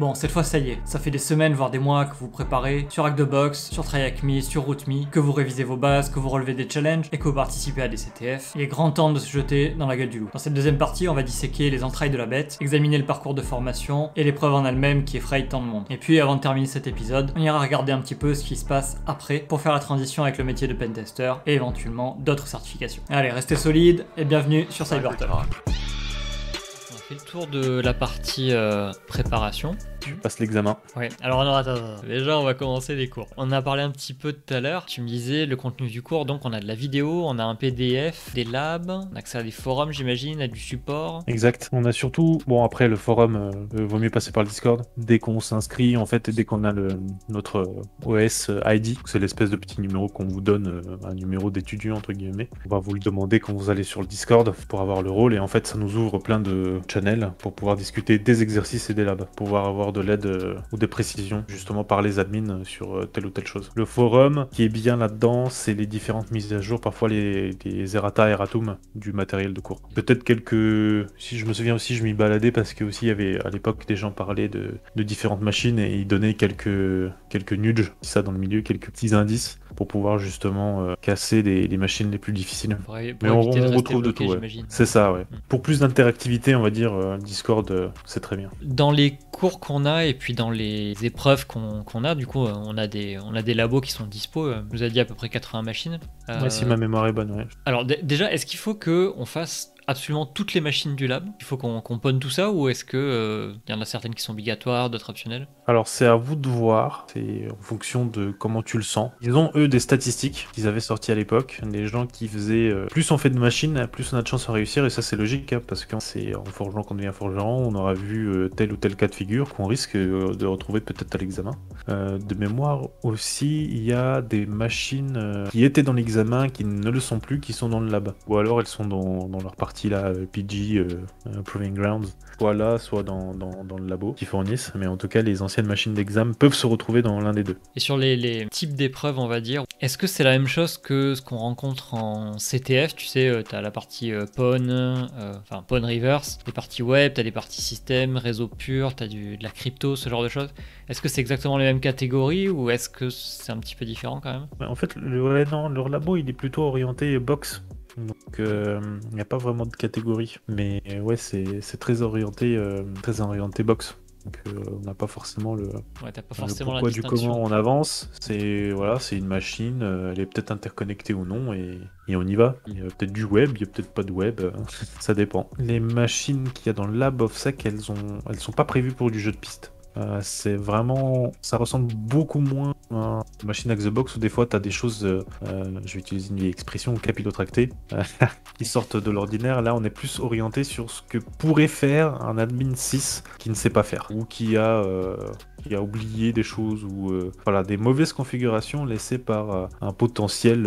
Bon, cette fois ça y est, ça fait des semaines voire des mois que vous préparez sur Hack the Box, sur TryHackMe, sur RootMe, que vous révisez vos bases, que vous relevez des challenges et que vous participez à des CTF. Il est grand temps de se jeter dans la gueule du loup. Dans cette deuxième partie, on va disséquer les entrailles de la bête, examiner le parcours de formation et l'épreuve en elle-même qui effraie tant de monde. Et puis avant de terminer cet épisode, on ira regarder un petit peu ce qui se passe après pour faire la transition avec le métier de pentester et éventuellement d'autres certifications. Allez, restez solides et bienvenue sur Cybertalk. On a fait le tour de la partie euh, préparation. Tu passes l'examen. Ouais, alors non, attends, attends. Déjà, on va commencer les cours. On a parlé un petit peu tout à l'heure. Tu me disais le contenu du cours. Donc, on a de la vidéo, on a un PDF, des labs, on a accès à des forums, j'imagine, à du support. Exact. On a surtout, bon, après le forum, euh, euh, vaut mieux passer par le Discord. Dès qu'on s'inscrit, en fait, et dès qu'on a le, notre euh, OS ID, c'est l'espèce de petit numéro qu'on vous donne, euh, un numéro d'étudiant, entre guillemets. On va vous le demander quand vous allez sur le Discord pour avoir le rôle. Et en fait, ça nous ouvre plein de channels pour pouvoir discuter des exercices et des labs, pouvoir avoir de l'aide euh, ou des précisions, justement par les admins sur euh, telle ou telle chose. Le forum, qui est bien là-dedans, c'est les différentes mises à jour, parfois les, errata erratum du matériel de cours. Peut-être quelques... Si je me souviens aussi, je m'y baladais parce que aussi il y avait à l'époque des gens parlaient de, de différentes machines et ils donnaient quelques, quelques nudges, ça dans le milieu, quelques petits indices pour pouvoir justement euh, casser les, les machines les plus difficiles. Pour, pour Mais on, retrouve de tout, ouais. C'est ça, ouais. Mm. Pour plus d'interactivité, on va dire, euh, Discord, euh, c'est très bien. Dans les cours qu'on a et puis dans les épreuves qu'on qu'on a, du coup, on a, des, on a des labos qui sont dispo. Vous avez dit à peu près 80 machines. Ouais, si ma mémoire est bonne, ouais. Alors dé- déjà, est-ce qu'il faut que on fasse absolument toutes les machines du lab Il faut qu'on qu'on ponne tout ça ou est-ce que euh, il y en a certaines qui sont obligatoires, d'autres optionnelles? Alors c'est à vous de voir, c'est en fonction de comment tu le sens. Ils ont eux des statistiques qu'ils avaient sorties à l'époque, des gens qui faisaient euh, plus on fait de machines, plus on a de chances de réussir et ça c'est logique hein, parce que c'est en forgeant qu'on devient forgeron, on aura vu euh, tel ou tel cas de figure qu'on risque euh, de retrouver peut-être à l'examen. Euh, de mémoire aussi, il y a des machines euh, qui étaient dans l'examen qui ne le sont plus, qui sont dans le lab. Ou alors elles sont dans leur partie là, euh, PG, euh, euh, Proving Grounds, soit là, soit dans, dans, dans le labo qui fournissent. Mais en tout cas, les anciennes machines d'examen peuvent se retrouver dans l'un des deux. Et sur les, les types d'épreuves, on va dire, est-ce que c'est la même chose que ce qu'on rencontre en CTF Tu sais, tu as la partie PON, enfin PON Reverse, des parties web, tu as des parties système, réseau pur, tu as du, de la crypto, ce genre de choses. Est-ce que c'est exactement les mêmes catégories ou est-ce que c'est un petit peu différent quand même? Ouais, En fait, le, ouais, non, leur labo, il est plutôt orienté box. Donc, euh, il n'y a pas vraiment de catégorie. Mais ouais, c'est très orienté, euh, très orienté box. Donc, euh, on n'a pas forcément le, Ouais, pas le forcément la pourquoi du comment on avance. C'est voilà, c'est une machine, elle est peut-être interconnectée ou non, et, et on y va. Il y a peut-être du web, il y a peut-être pas de web, ça dépend. Les machines qu'il y a dans le lab OffSec, elles ont, elles sont pas prévues pour du jeu de piste. Euh, c'est vraiment, ça ressemble beaucoup moins à une machine Hack the Box où des fois tu as des choses, euh, euh, je vais utiliser une vieille expression, capillotractées, qui sortent de l'ordinaire. Là, on est plus orienté sur ce que pourrait faire un admin 6 qui ne sait pas faire ou qui a, euh, qui a oublié des choses ou voilà des mauvaises configurations laissées par un potentiel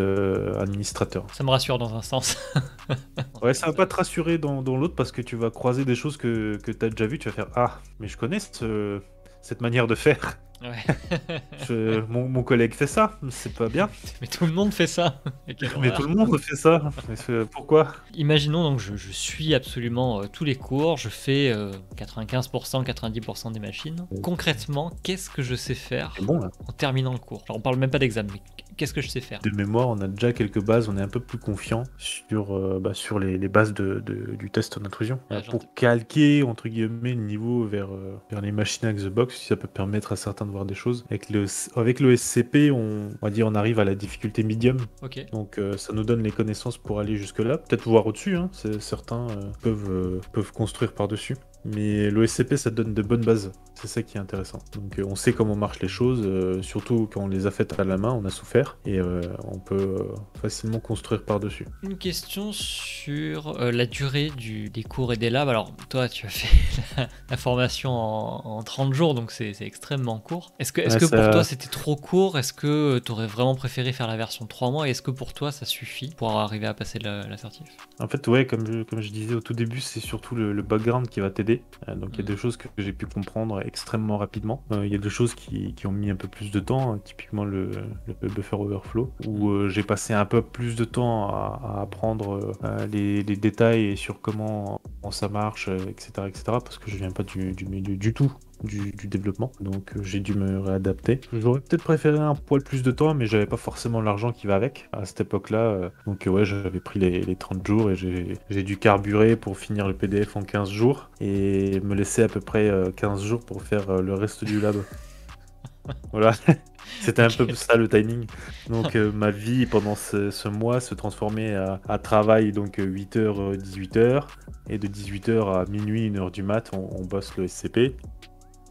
administrateur. Ça me rassure dans un sens. Ouais, ça va pas te rassurer dans, dans l'autre parce que tu vas croiser des choses que, que tu as déjà vues, tu vas faire Ah, mais je connais ce- cette manière de faire. Ouais. Je- mon, mon collègue fait ça, c'est pas bien. Mais tout le monde fait ça. Mais tout le monde fait ça. Pourquoi? Imaginons donc je, je suis absolument euh, tous les cours, je fais euh, 95%, 90% des machines. Concrètement, qu'est-ce que je sais faire bon en terminant le cours? Alors, On parle même pas d'examen, mais qu'est-ce que je sais faire De mémoire, on a déjà quelques bases, on est un peu plus confiant sur, euh, bah, sur les, les bases de, de- du test en intrusion. J'entends. pour calquer, entre guillemets, le niveau vers, euh, vers les machines Hack the Box, si ça peut permettre à certains de voir des choses. Avec le, avec le SCP, on, on va dire on arrive à la difficulté medium. Donc euh, ça nous donne les connaissances pour aller jusque-là. Peut-être voir au-dessus, hein. Certains peuvent, peuvent construire par-dessus. Mais l'OSCP, ça donne de bonnes bases. C'est ça qui est intéressant. Donc euh, on sait comment marchent les choses, euh, surtout quand on les a faites à la main, on a souffert, et euh, on peut euh, facilement construire par-dessus. Une question sur euh, la durée du- des cours et des labs. Alors, toi, tu as fait la, la formation en, en 30 jours, donc c'est c'est extrêmement court. Est-ce que, est Ouais, que ça- pour toi c'était trop court? Est-ce que tu aurais vraiment préféré faire la version 3 mois? Et est-ce que pour toi ça suffit pour arriver à passer la, la certif? En fait, ouais, comme je, comme je disais au tout début, c'est surtout le, le background qui va t'aider. Euh, donc il y a Mhm. des choses que j'ai pu comprendre extrêmement rapidement. Euh, Il y a des choses qui, qui ont mis un peu plus de temps, hein, typiquement le, le buffer overflow, où euh, j'ai passé un peu plus de temps à, à apprendre les, les détails sur comment, comment ça marche, etc., etc. Parce que je viens pas du, du milieu du tout du, du développement. Donc euh, j'ai dû me réadapter. J'aurais peut-être préféré un poil plus de temps, mais j'avais pas forcément l'argent qui va avec à cette époque-là. euh. Donc euh, ouais, j'avais pris les, les 30 jours et j'ai dû carburer pour finir le PDF en 15 jours et me laisser à peu près euh, 15 jours pour faire euh, le reste du lab. voilà. C'était un peu ça le timing. Donc euh, ma vie pendant ce, ce mois se transformait à, à travail, donc 8h, 18h. Et de 18h à minuit, 1h du mat, on, on bosse le SCP.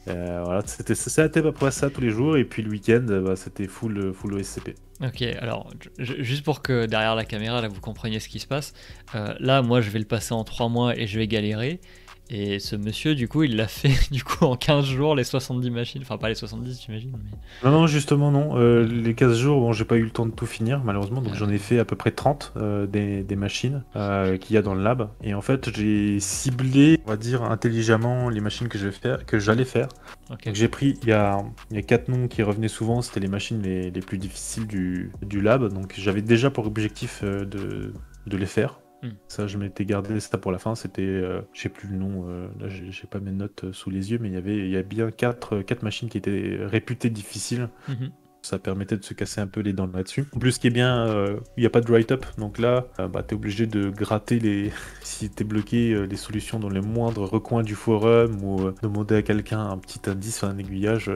Euh, voilà, c'était ça, à peu près ça tous les jours. Et puis le week-end, euh, bah, c'était full, full OSCP. Ok, alors juste pour que derrière la caméra, là, vous compreniez ce qui se passe. euh, là, moi, je vais le passer en 3 mois et je vais galérer. Et ce monsieur, du coup, il l'a fait du coup en 15 jours, les 70 machines. Enfin, pas les 70, j'imagine. Mais... Non, non, justement, non. Euh, les 15 jours, bon, j'ai pas eu le temps de tout finir, malheureusement. Donc, j'en ai fait à peu près 30 euh, des, des machines euh, qu'il y a dans le lab. Et en fait, j'ai ciblé, on va dire, intelligemment les machines que je vais faire, que j'allais faire. Ok. Donc, j'ai pris, il y a, il y a quatre noms qui revenaient souvent. C'était les machines les, les plus difficiles du, du lab. Donc, j'avais déjà pour objectif de, de les faire. Hmm. Ça, je m'étais gardé ça pour la fin. C'était, euh, je sais plus le nom. euh, là, j'ai pas mes notes sous les yeux, mais il y avait, il y a bien quatre, euh, quatre machines qui étaient réputées difficiles. Mhm. Ça permettait de se casser un peu les dents là-dessus. En plus, ce qui est bien, euh, il n'y a pas de write-up. Donc là, euh, bah, tu es obligé de gratter les. si tu es bloqué, euh, les solutions dans les moindres recoins du forum ou demander à quelqu'un un petit indice, un aiguillage.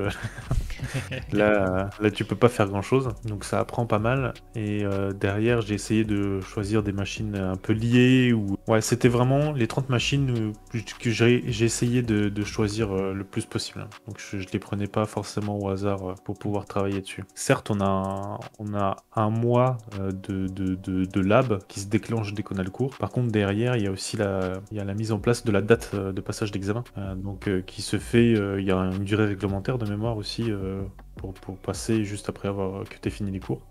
là, là, tu peux pas faire grand-chose. Donc ça apprend pas mal. Et derrière, j'ai essayé de choisir des machines un peu liées. Ou... Ouais, c'était vraiment les 30 machines que j'ai essayé de, de choisir le plus possible. Donc je, je les prenais pas forcément au hasard pour pouvoir travailler dessus. Certes, on a un, on mois euh, de, de, lab qui se déclenche dès qu'on a le cours. Par contre, derrière, il y a aussi la, mise en place de la date euh, de passage d'examen. Euh, donc qui se fait, il y a une durée réglementaire de mémoire aussi pour, pour passer juste après avoir que tu fini les cours.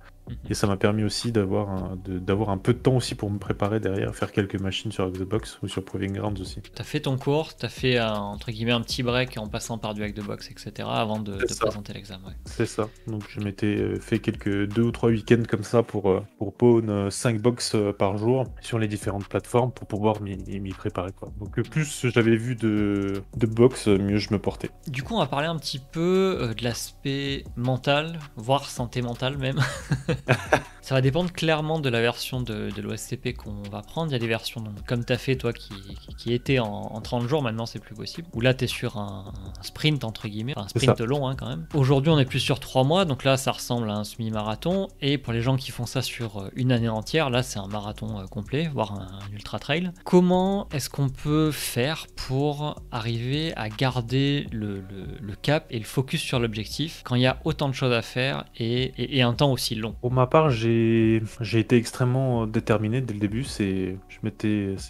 Et ça m'a permis aussi d'avoir un, d'avoir un peu de temps aussi pour me préparer derrière, faire quelques machines sur Xbox ou sur Proving Grounds aussi. T'as fait ton cours, t'as fait un, entre guillemets un petit break en passant par du hack de box, etc. avant de, de présenter l'examen. ouais. C'est ça. Donc je m'étais euh, fait quelques deux ou trois week-ends comme ça pour, euh, pour pawn 5 box euh, par jour sur les différentes plateformes pour pouvoir m'y préparer. Quoi. Donc plus j'avais vu de, de box, mieux je me portais. Du coup, on va parler un petit peu de l'aspect mental, voire santé mentale même. Ça va dépendre clairement de la version de, de l'OSCP qu'on va prendre. Il y a des versions comme tu as fait toi qui, qui, étaient en, en 30 jours, maintenant c'est plus possible. Ou là tu es sur un, un sprint entre guillemets, Enfin, un sprint long hein, quand même. Aujourd'hui on est plus sur 3 mois, donc là ça ressemble à un semi-marathon. Et pour les gens qui font ça sur euh, une année entière, là c'est un marathon euh, complet, voire un, un ultra trail. Comment est-ce qu'on peut faire pour arriver à garder le, le- le cap et le focus sur l'objectif quand il y a autant de choses à faire et, et- et un temps aussi long? Pour ma part, j'ai été extrêmement euh, déterminé dès le début. C'est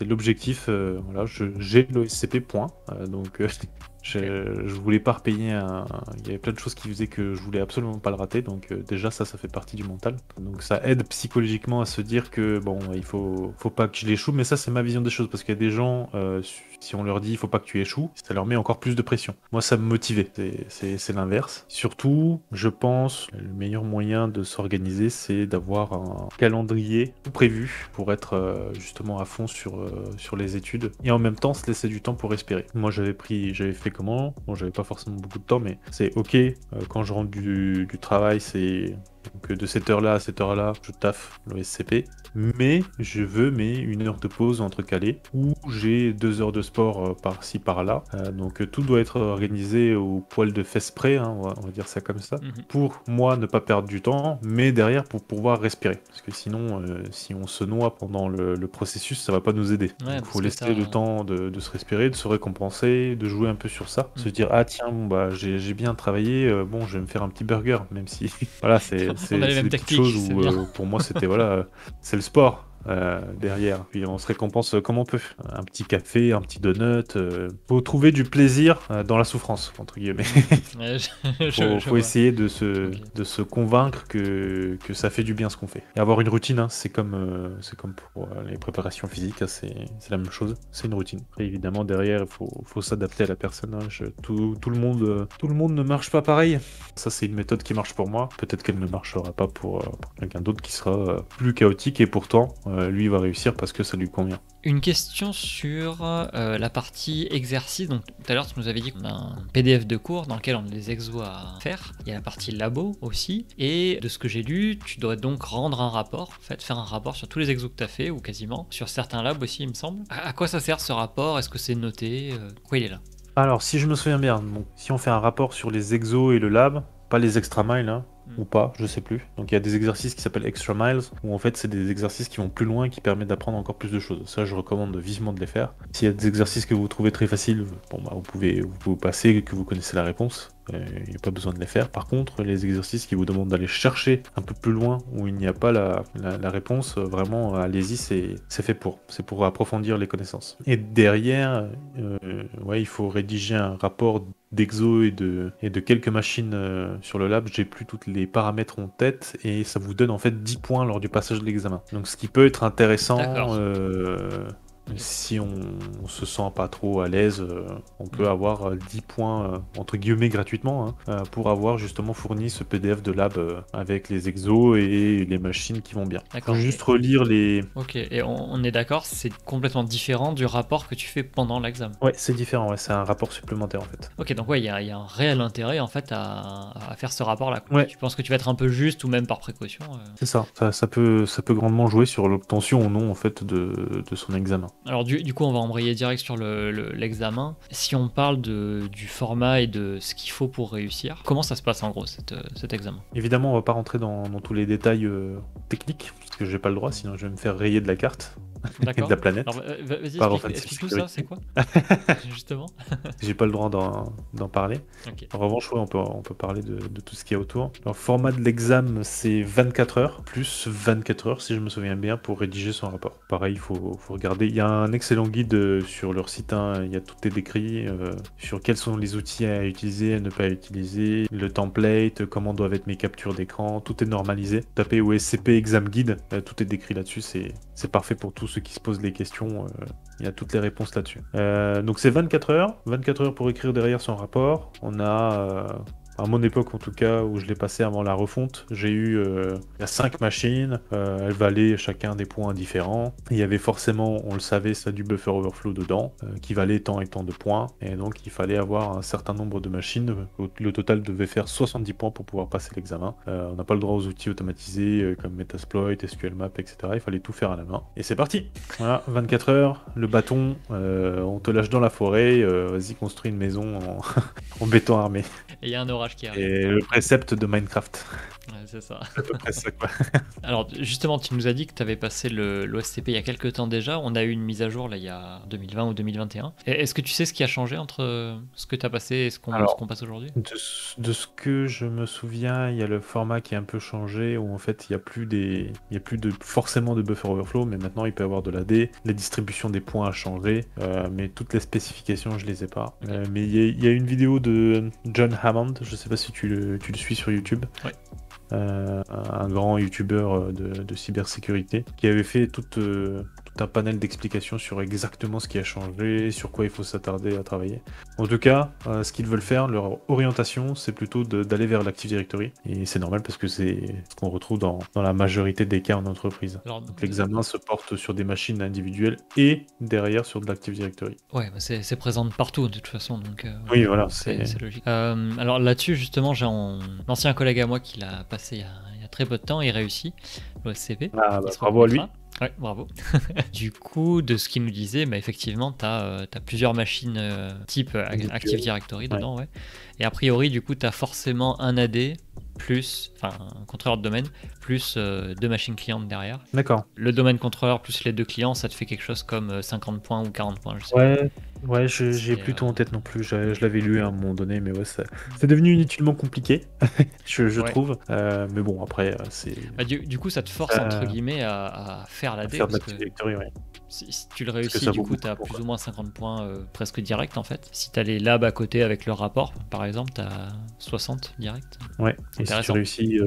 l'objectif. euh, voilà, j'ai l'OSCP point. Euh, donc je, je voulais pas repayer un. Il y avait plein de choses qui faisaient que je voulais absolument pas le rater. Donc euh, déjà ça, ça fait partie du mental. Donc ça aide psychologiquement à se dire que bon, il faut faut pas que je l'échoue. Mais ça, c'est ma vision des choses parce qu'il y a des gens. euh, si on leur dit il faut pas que tu échoues, ça leur met encore plus de pression. Moi, ça me motivait. C'est- l'inverse. Surtout, je pense, le meilleur moyen de s'organiser, c'est d'avoir un calendrier tout prévu pour être euh, justement à fond sur, sur les études et en même temps se laisser du temps pour respirer. Moi, j'avais pris, j'avais fait comment Bon, j'avais pas forcément beaucoup de temps, mais c'est ok. euh, quand je rentre du, du travail, c'est donc de cette heure-là à cette heure-là, je taffe l'OSCP. Mais je veux mes une heure de pause entre calés où j'ai deux heures de sport euh, par-ci par-là. Euh, donc euh, tout doit être organisé au poil de fesses près, hein, on, va, on va dire ça comme ça, Mhm. pour moi ne pas perdre du temps, mais derrière pour pouvoir respirer. Parce que sinon, euh, si on se noie pendant le, le processus, ça va pas nous aider. Il faut laisser le temps de, de se respirer, de se récompenser, de jouer un peu sur ça, Mhm. se dire ah tiens bon bah j'ai j'ai bien travaillé, euh, bon je vais me faire un petit burger, même si voilà c'est c'est On a les mêmes tactiques, choses où euh, pour moi c'était voilà c'est le sport euh, derrière. Puis on se récompense comme on peut. Un petit café, un petit donut. euh, faut trouver du plaisir euh, dans la souffrance, entre guillemets. Ouais, je- faut, je faut vois. essayer de se, de se convaincre que, que ça fait du bien ce qu'on fait. Et avoir une routine, hein, c'est comme, euh, c'est comme pour euh, les préparations physiques, hein, c'est la même chose. C'est une routine. Évidemment, derrière, il faut, faut s'adapter à la personne. hein. Je- tout, tout le monde, euh, tout le monde ne marche pas pareil. Ça, c'est une méthode qui marche pour moi. Peut-être qu'elle ne marchera pas pour, euh, pour quelqu'un d'autre qui sera euh, plus chaotique et pourtant, euh, lui, il va réussir parce que ça lui convient. Une question sur euh, la partie exercice. Donc tout à l'heure, tu nous avais dit qu'on a un PDF de cours dans lequel on a des exos à faire. Il y a la partie labo aussi. Et de ce que j'ai lu, tu dois donc rendre un rapport, en fait, faire un rapport sur tous les exos que tu as fait, ou quasiment. Sur certains labs aussi, il me semble. À, à quoi ça sert ce rapport? Est-ce que c'est noté? Euh, Pourquoi il est là? Alors, si je me souviens bien, donc, si on fait un rapport sur les exos et le lab, pas les extra miles, hein, Ou pas, je sais plus. Donc il y a des exercices qui s'appellent extra miles, où en fait c'est des exercices qui vont plus loin, qui permettent d'apprendre encore plus de choses. Ça, je recommande vivement de les faire. S'il y a des exercices que vous trouvez très faciles, bon bah vous pouvez vous pouvez passer, que vous connaissez la réponse. Euh, Il n'y a pas besoin de les faire. Par contre, les exercices qui vous demandent d'aller chercher un peu plus loin, où il n'y a pas la, la- la réponse, euh, vraiment, allez-y, c'est fait pour. C'est pour approfondir les connaissances. Et derrière, euh, ouais, il faut rédiger un rapport d'exo et de, et de quelques machines euh, sur le lab. J'ai plus tous les paramètres en tête et ça vous donne en fait 10 points lors du passage de l'examen. Donc ce qui peut être intéressant euh, si on, on se sent pas trop à l'aise, euh, on peut avoir euh, 10 points euh, entre guillemets gratuitement hein, euh, pour avoir justement fourni ce PDF de lab avec les exos et les machines qui vont bien. Faut D'accord. juste relire les. Ok, et on, on est d'accord, c'est complètement différent du rapport que tu fais pendant l'examen. Ouais, c'est différent. Ouais, c'est un rapport supplémentaire en fait. Ok, donc ouais, il y, a il y a un réel intérêt en fait à, à faire ce rapport-là. quoi. Ouais. Tu penses que tu vas être un peu juste ou même par précaution. C'est ça. ça. ça peut, ça peut grandement jouer sur l'obtention ou non en fait de, de son examen. Alors du, coup, on va embrayer direct sur le- le- l'examen. si on parle du format et de ce qu'il faut pour réussir, comment ça se passe en gros euh, cet examen? Évidemment, on va pas rentrer dans, tous les détails euh, techniques parce que j'ai pas le droit, sinon je vais me faire rayer de la carte de la planète. Va- vas-y, explique- offensive explique-nous ça, c'est quoi Justement. J'ai pas le droit d'en parler. En revanche, ouais, on peut, on peut parler de, de tout ce qu'il y a autour. Le format de l'examen, c'est 24 heures, plus 24 heures, si je me souviens bien, pour rédiger son rapport. Pareil, il faut, faut regarder. Il y a un excellent guide euh, sur leur site, hein, il y a tout est décrit, euh, sur quels sont les outils à utiliser, à ne pas utiliser, le template, comment doivent être mes captures d'écran, tout est normalisé. Tapez OSCP Exam Guide, euh, tout est décrit là-dessus, c'est c'est parfait pour tous ceux qui se posent les questions. euh, il y a toutes les réponses là-dessus. Euh, donc c'est 24 heures, 24 heures pour écrire derrière son rapport. On a, euh, à mon époque en tout cas, où je l'ai passé avant la refonte, j'ai eu euh, 5 machines, euh, elles valaient chacun des points différents. Il y avait forcément, on le savait, ça du buffer overflow dedans, euh, qui valait tant et tant de points. Et donc il fallait avoir un certain nombre de machines. Le total devait faire 70 points pour pouvoir passer l'examen. Euh, on n'a pas le droit aux outils automatisés comme Metasploit, SQLMap, etc. Il fallait tout faire à la main. Et c'est parti Voilà, 24 heures, le bâton, on te lâche dans la forêt, vas-y construis une maison en, en béton armé. Et il y a un orage qui arrive. Et le précepte de Minecraft. Ouais, c'est ça. C'est à peu près ça quoi. Alors justement, tu nous as dit que tu avais passé l'OSCP il y a quelques temps déjà. On a eu une mise à jour là il y a 2020 ou 2021. Et Est-ce que tu sais ce qui a changé entre euh, ce que tu as passé et ce qu'on passe aujourd'hui? De, ce- de ce que je me souviens, il y a le format qui a un peu changé où en fait il n'y a plus des, il y a plus de forcément de buffer overflow, mais maintenant il peut y avoir de l'AD. La distribution des points a changé, euh, mais toutes les spécifications je les ai pas. Euh, mais il y, a- il y a une vidéo de John Hammond, je sais pas si tu le, tu le suis sur YouTube. Ouais. Euh, un grand youtubeur euh, de, de cybersécurité qui avait fait euh, tout un panel d'explications sur exactement ce qui a changé, sur quoi il faut s'attarder à travailler. En tout cas, euh, ce qu'ils veulent faire, leur orientation, c'est plutôt d'aller vers l'Active Directory. Et c'est normal parce que c'est ce qu'on retrouve dans, dans la majorité des cas en entreprise. L'examen se porte sur des machines individuelles et derrière sur de l'Active Directory. Ouais, bah, c'est présent partout de toute façon. Donc, Oui, voilà, c'est logique. Alors là-dessus, justement, j'ai un ancien collègue à moi qui l'a passé il y, a, il y a très peu de temps. Il réussit l'OSCP. Ah, bah, bravo à lui. Ouais, bravo. du coup, de ce qu'il nous disait, bah, effectivement, tu as, plusieurs machines euh, type euh. Active Directory dedans. Ouais. Et a priori, du coup, tu as forcément un AD plus, enfin, un contrôleur de domaine, plus euh, deux machines clientes derrière. D'accord. Le domaine contrôleur plus les deux clients, ça te fait quelque chose comme euh, 50 points ou 40 points, je sais Ouais, ouais, je- j'ai plus tout en tête non plus. Je, je l'avais lu à un moment donné, mais ouais, ça- c'est devenu inutilement compliqué, je, je Ouais. trouve. Euh, mais bon, après, euh, c'est Bah, du, du coup, ça te force, Euh, entre guillemets, à, à faire parce l'Active que- Directory, ouais. Si, si tu le réussis, du coup, tu as plus quoi. ou moins 50 points euh, presque direct en fait. Si tu as les labs à côté avec le rapport, par exemple, tu as 60 direct. Ouais, et si tu réussis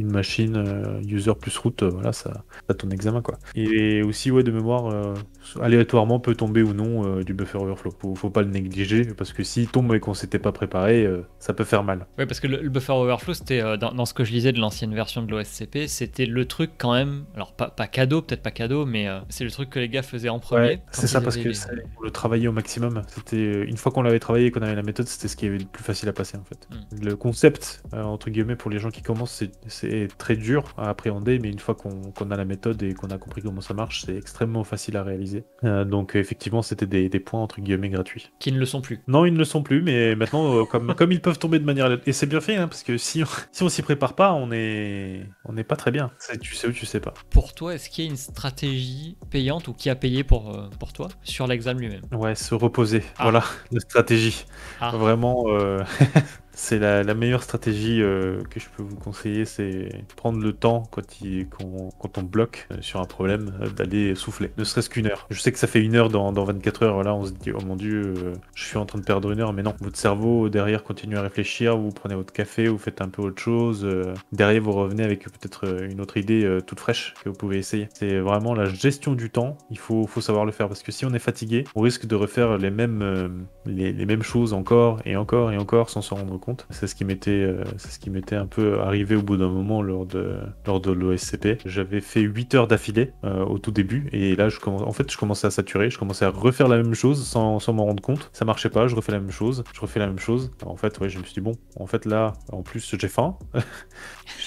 une machine, euh, user plus route, euh, voilà, ça, ça ton examen quoi. Et aussi, ouais, de mémoire, euh, aléatoirement peut tomber ou non du buffer overflow. Faut, faut pas le négliger parce que s'il tombe et qu'on s'était pas préparé, ça peut faire mal. Ouais, parce que le, le buffer overflow, c'était dans, dans ce que je lisais de l'ancienne version de l'OSCP, c'était le truc quand même. Alors, pas, pas cadeau, peut-être pas cadeau, mais c'est le truc que les gars faisaient en premier. Ouais, c'est ça parce que les- ça, on le travaillait au maximum. C'était une fois qu'on l'avait travaillé et qu'on avait la méthode, c'était ce qui avait le plus facile à passer en fait. Mm. Le concept entre guillemets pour les gens qui commencent, c'est- c'est très dur à appréhender, mais une fois qu'on a la méthode et qu'on a compris comment ça marche, c'est extrêmement facile à réaliser. Euh, donc effectivement, c'était des, des points entre guillemets gratuits. qui ne le sont plus. Non, ils ne le sont plus, mais maintenant, euh, comme, comme ils peuvent tomber de manière et c'est bien fait, hein, parce que si on, si on s'y prépare pas, on est on n'est pas très bien. Tu sais ou tu sais pas. Pour toi, est-ce qu'il y a une stratégie payante ou qui a payé pour, euh, pour toi sur l'examen lui-même? Ouais, se reposer. Ah. Voilà, la stratégie. Ah. Vraiment, c'est la, meilleure stratégie euh, que je peux vous conseiller, c'est prendre le temps quand, on bloque euh, sur un problème, euh, d'aller souffler, ne serait-ce qu'une heure. Je sais que ça fait une heure dans, dans 24 heures, là on se dit, oh mon dieu, je suis en train de perdre une heure, mais non, votre cerveau derrière continue à réfléchir, vous prenez votre café, vous faites un peu autre chose, derrière vous revenez avec peut-être une autre idée toute fraîche que vous pouvez essayer. C'est vraiment la gestion du temps, il faut, savoir le faire, parce que si on est fatigué, on risque de refaire les mêmes, les, les mêmes choses encore et encore et encore sans s'en rendre compte. C'est ce qui m'était, euh, c'est ce qui m'était un peu arrivé au bout d'un moment lors de, lors de l'OSCP. J'avais fait 8 heures d'affilée euh, au tout début. Et là, je commence, en fait, je commençais à saturer, je commençais à refaire la même chose sans, sans m'en rendre compte. Ça marchait pas, je refais la même chose, je refais la même chose. En fait, ouais, je me suis dit bon, en fait là, en plus j'ai faim,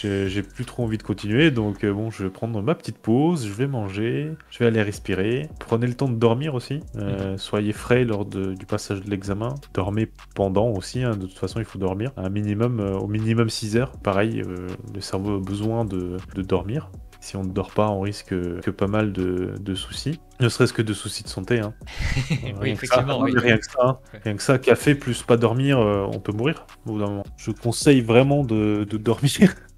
j'ai plus trop envie de continuer, donc euh, bon, je vais prendre ma petite pause, je vais manger, je vais aller respirer. Prenez le temps de dormir aussi, euh, soyez frais lors de- du passage de l'examen, dormez pendant aussi, hein, de toute façon il faut dormir, un minimum, euh, au minimum 6 heures. Pareil, euh, le cerveau a besoin de, de dormir. Si on ne dort pas, on risque que pas mal de, de soucis. Ne serait-ce que de soucis de santé. Hein. oui, Rien que ça, oui. Rien que ça, hein. Ouais. rien que ça, café plus pas dormir, euh, on peut mourir au bout d'un moment. Je conseille vraiment de, de dormir.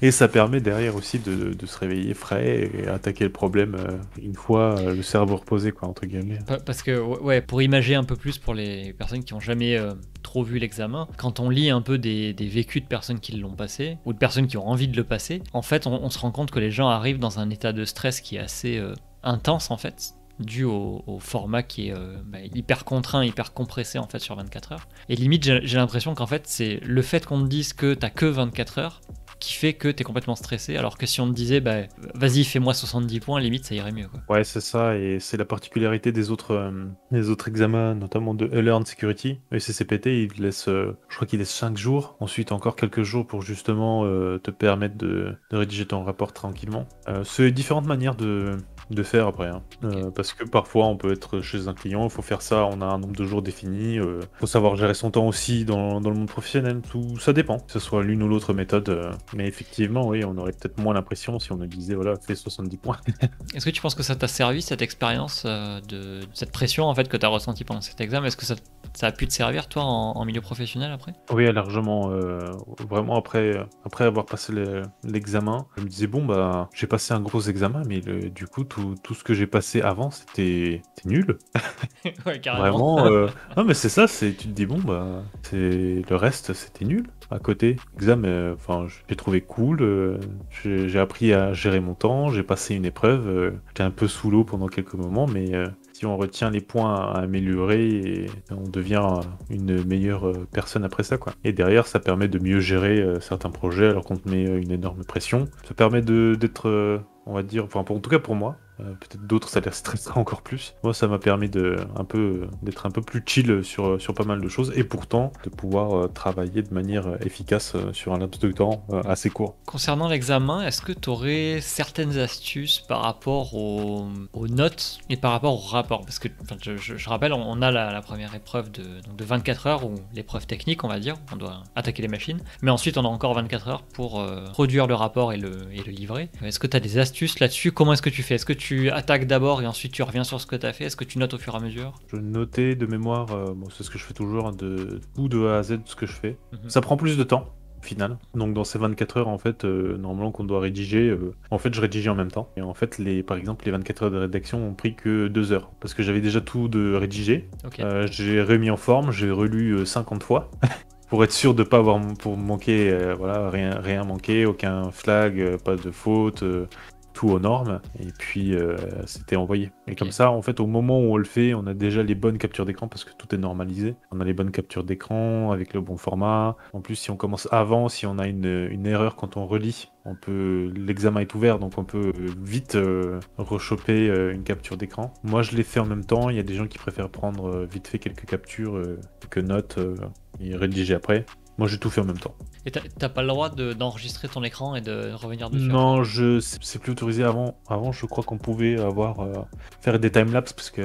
Et ça permet derrière aussi de, se réveiller frais et attaquer le problème euh, une fois euh, le cerveau reposé, quoi, entre guillemets. Pa- Parce que, ouais, pour imager un peu plus pour les personnes qui ont jamais euh, trop vu l'examen, quand on lit un peu des, vécus de personnes qui l'ont passé, ou de personnes qui ont envie de le passer, en fait, on, se rend compte que les gens arrivent dans un état de stress qui est assez intense, en fait, dû au, format qui est bah, hyper contraint, hyper compressé, en fait, sur 24 heures. Et limite, j'ai l'impression qu'en fait, c'est le fait qu'on te dise que t'as que 24 heures qui fait que t'es complètement stressé, alors que si on te disait, bah, vas-y, fais-moi 70 points, limite, ça irait mieux, quoi. Ouais, c'est ça, et c'est la particularité des autres, euh, des autres examens, notamment de Learn Security. Le CCPT, il laisse, euh, je crois qu'il laisse 5 jours, ensuite encore quelques jours pour justement euh, te permettre de, de rédiger ton rapport tranquillement. C'est différentes manières de, de faire après, hein. Euh, parce que parfois on peut être chez un client, il faut faire ça, on a un nombre de jours défini, il faut savoir gérer son temps aussi dans, dans le monde professionnel, tout ça dépend, que ce soit l'une ou l'autre méthode. euh, mais effectivement, oui, on aurait peut-être moins l'impression si on nous disait, voilà, fais 70 points. Est-ce que tu penses que ça t'a servi cette expérience euh, de cette pression en fait que tu as ressentie pendant cet examen? Est-ce que ça, ça a pu te servir toi en, en milieu professionnel après? Oui, largement. euh, vraiment, après, après avoir passé le- l'examen, je me disais, bon, bah, j'ai passé un gros examen, mais le- du coup, tout, tout ce que j'ai passé avant, c'était nul. Ouais, Vraiment. euh, Non, mais c'est ça, c'est tu te dis, bon, bah, c'est le reste, c'était nul. À côté, l'examen, euh, enfin, j'ai trouvé cool. j'ai appris à gérer mon temps, j'ai passé une épreuve. J'étais un peu sous l'eau pendant quelques moments, mais si on retient les points à améliorer, et on devient une meilleure personne après ça, quoi. Et derrière, ça permet de mieux gérer euh, certains projets alors qu'on te met une énorme pression. Ça permet d'être, euh, on va dire, enfin, en tout cas pour moi, peut-être d'autres ça les stressera encore plus. Moi, ça m'a permis de un peu d'être un peu plus chill sur sur pas mal de choses et pourtant de pouvoir euh, travailler de manière euh, efficace euh, sur un laps de temps euh, assez court. Concernant l'examen, est-ce que tu aurais certaines astuces par rapport aux, notes et par rapport au rapport? Parce que je, rappelle, on, a la, première épreuve de, donc de 24 heures, ou l'épreuve technique, on va dire, on doit attaquer les machines. Mais ensuite, on a encore 24 heures pour euh, produire le rapport et le, et le livrer. Est-ce que tu as des astuces là-dessus? Comment est-ce que tu fais? Est-ce que attaques d'abord et ensuite tu reviens sur ce que tu as fait Est-ce que tu notes au fur et à mesure? Je notais de mémoire, euh, bon, c'est ce que je fais toujours, hein, de tout de A à Z de ce que je fais. Mhm. Ça prend plus de temps, au final. Donc dans ces 24 heures, en fait, euh, normalement qu'on doit rédiger, euh, en fait, je rédigeais en même temps. Et en fait, les, par exemple, les 24 heures de rédaction ont pris que 2 heures. Parce que j'avais déjà tout de rédigé. J'ai remis en forme, j'ai relu euh, 50 fois. pour être sûr de pas avoir pour manquer, euh, voilà, rien, rien manquer, aucun flag, euh, pas de faute, euh, tout aux normes. Et puis euh, c'était envoyé. Et comme ça, en fait, au moment où on le fait, on a déjà les bonnes captures d'écran parce que tout est normalisé. On a les bonnes captures d'écran avec le bon format. En plus, si on commence avant, si on a une, une erreur quand on relit, on peut l'examen est ouvert, donc on peut euh, vite euh, rechoper euh, une capture d'écran. Moi, je l'ai fait en même temps. Il y a des gens qui préfèrent prendre euh, vite fait quelques captures, quelques notes et rédiger après. Moi, j'ai tout fait en même temps. Et t'as- pas le droit de- d'enregistrer ton écran et de revenir dessus Non, je c'est plus autorisé avant. Avant, je crois qu'on pouvait avoir euh, faire des timelapses parce qu'on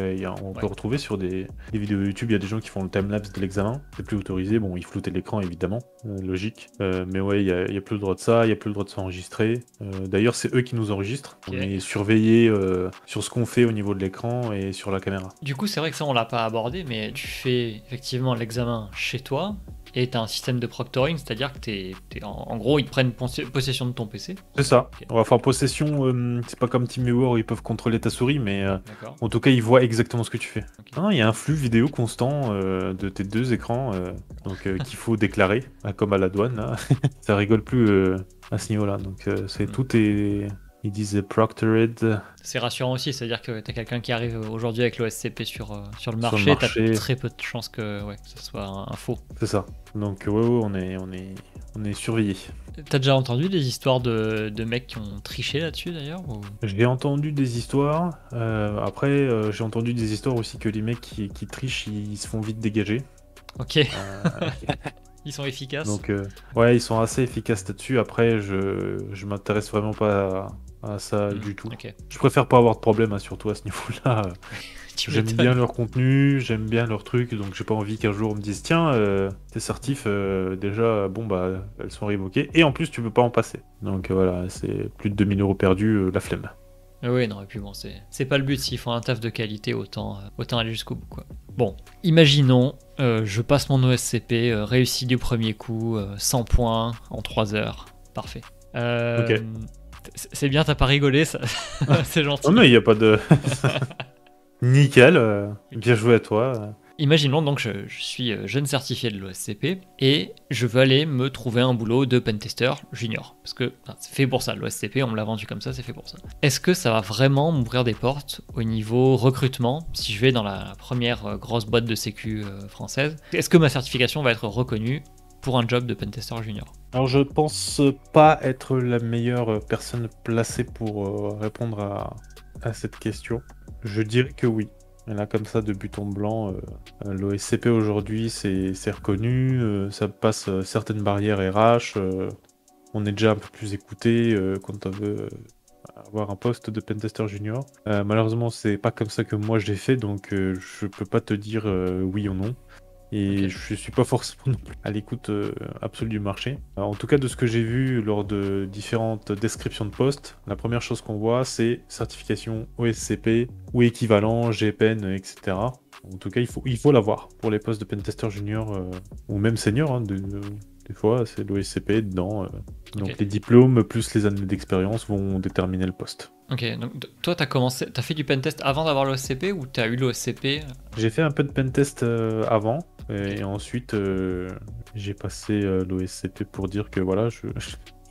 peut Ouais. retrouver sur des, des vidéos YouTube, il y a des gens qui font le timelapse de l'examen. C'est plus autorisé. Bon, ils floutaient l'écran évidemment, euh, logique. Euh, mais ouais, il y a, y a plus le droit de ça, il y a plus le droit de s'enregistrer. D'ailleurs, c'est eux qui nous enregistrent. On est surveillé sur ce qu'on fait au niveau de l'écran et sur la caméra. Du coup, c'est vrai que ça, on l'a pas abordé, mais tu fais effectivement l'examen chez toi et t'as un système de proctoring, c'est-à-dire que t'es, t'es en, en gros, ils prennent possession de ton PC. C'est ça. Ok. On va faire possession. euh, c'est pas comme TeamViewer où ils peuvent contrôler ta souris, mais euh, D'accord. En tout cas, il voit exactement ce que tu fais. Ah, il y a un flux vidéo constant euh, de tes deux écrans, euh, donc qu'il faut déclarer, comme à la douane. Là. Ça rigole plus à ce niveau-là. Donc c'est Mm. tout est, ils disent proctored. C'est rassurant aussi, c'est-à-dire que t'as quelqu'un qui arrive aujourd'hui avec l'OSCP sur, euh, sur le marché, marché. t'as très peu de chances que, ouais, que ce soit un, un faux. C'est ça. Donc ouais, ouais, on est, on est, on est surveillé. T'as déjà entendu des histoires de, de mecs qui ont triché là-dessus d'ailleurs ou... J'ai entendu des histoires. euh, après, euh, j'ai entendu des histoires aussi que les mecs qui, qui trichent, ils, se font vite dégager. Ok, Euh, ils sont efficaces. Donc, ouais, ils sont assez efficaces là-dessus. Après, je, je m'intéresse vraiment pas à, à ça Hmm, du tout. Je préfère pas avoir de problème, hein, surtout à ce niveau-là. J'aime bien leur contenu, j'aime bien leur truc, donc j'ai pas envie qu'un jour on me dise tiens, euh, tes certifs, euh, déjà, bon bah, elles sont révoquées, et en plus tu peux pas en passer. Donc euh, voilà, c'est plus de 2000 euros perdus, euh, la flemme. Ah Oui, non, et puis bon, c'est c'est pas le but. S'ils font un taf de qualité, autant, autant aller jusqu'au bout, quoi. Bon, imaginons, je passe mon OSCP, réussi du premier coup, euh, 100 points en 3 heures. Parfait. Ok. C'est- bien, t'as pas rigolé, ça... c'est gentil. Oh mais il y a pas de. Nickel, euh, bien joué à toi. Imaginons donc je, je suis euh, jeune certifié de l'OSCP et je veux aller me trouver un boulot de pentester junior. Parce que enfin, c'est fait pour ça, l'OSCP, on me l'a vendu comme ça, c'est fait pour ça. Est-ce que ça va vraiment m'ouvrir des portes au niveau recrutement si je vais dans la première euh, grosse boîte de sécu française? Est-ce que ma certification va être reconnue pour un job de pentester junior Alors je pense pas être la meilleure personne placée pour euh, répondre à, cette question. Je dirais que oui. Là, comme ça, de but en blanc, euh, l'OSCP aujourd'hui, c'est reconnu, euh, ça passe certaines barrières RH, on est déjà un peu plus écouté quand on veut avoir un poste de pentester junior. Malheureusement, c'est pas comme ça que moi je l'ai fait, donc je peux pas te dire oui ou non. Et Ok. je suis pas forcément non plus à l'écoute euh, absolue du marché. Alors, en tout cas, de ce que j'ai vu lors de différentes descriptions de postes, la première chose qu'on voit, c'est certification OSCP ou équivalent, GPN, etc. En tout cas, il faut il faut l'avoir pour les postes de pentester junior euh, ou même senior. hein, de- de- des fois, c'est l'OSCP dedans. euh. Donc les diplômes plus les années d'expérience vont déterminer le poste. Ok, donc toi commencé, t'as fait du pentest avant d'avoir l'OSCP ou t'as eu l'OSCP J'ai fait un peu de pentest euh, avant, et ensuite euh, j'ai passé euh, l'OSCP pour dire que voilà, je,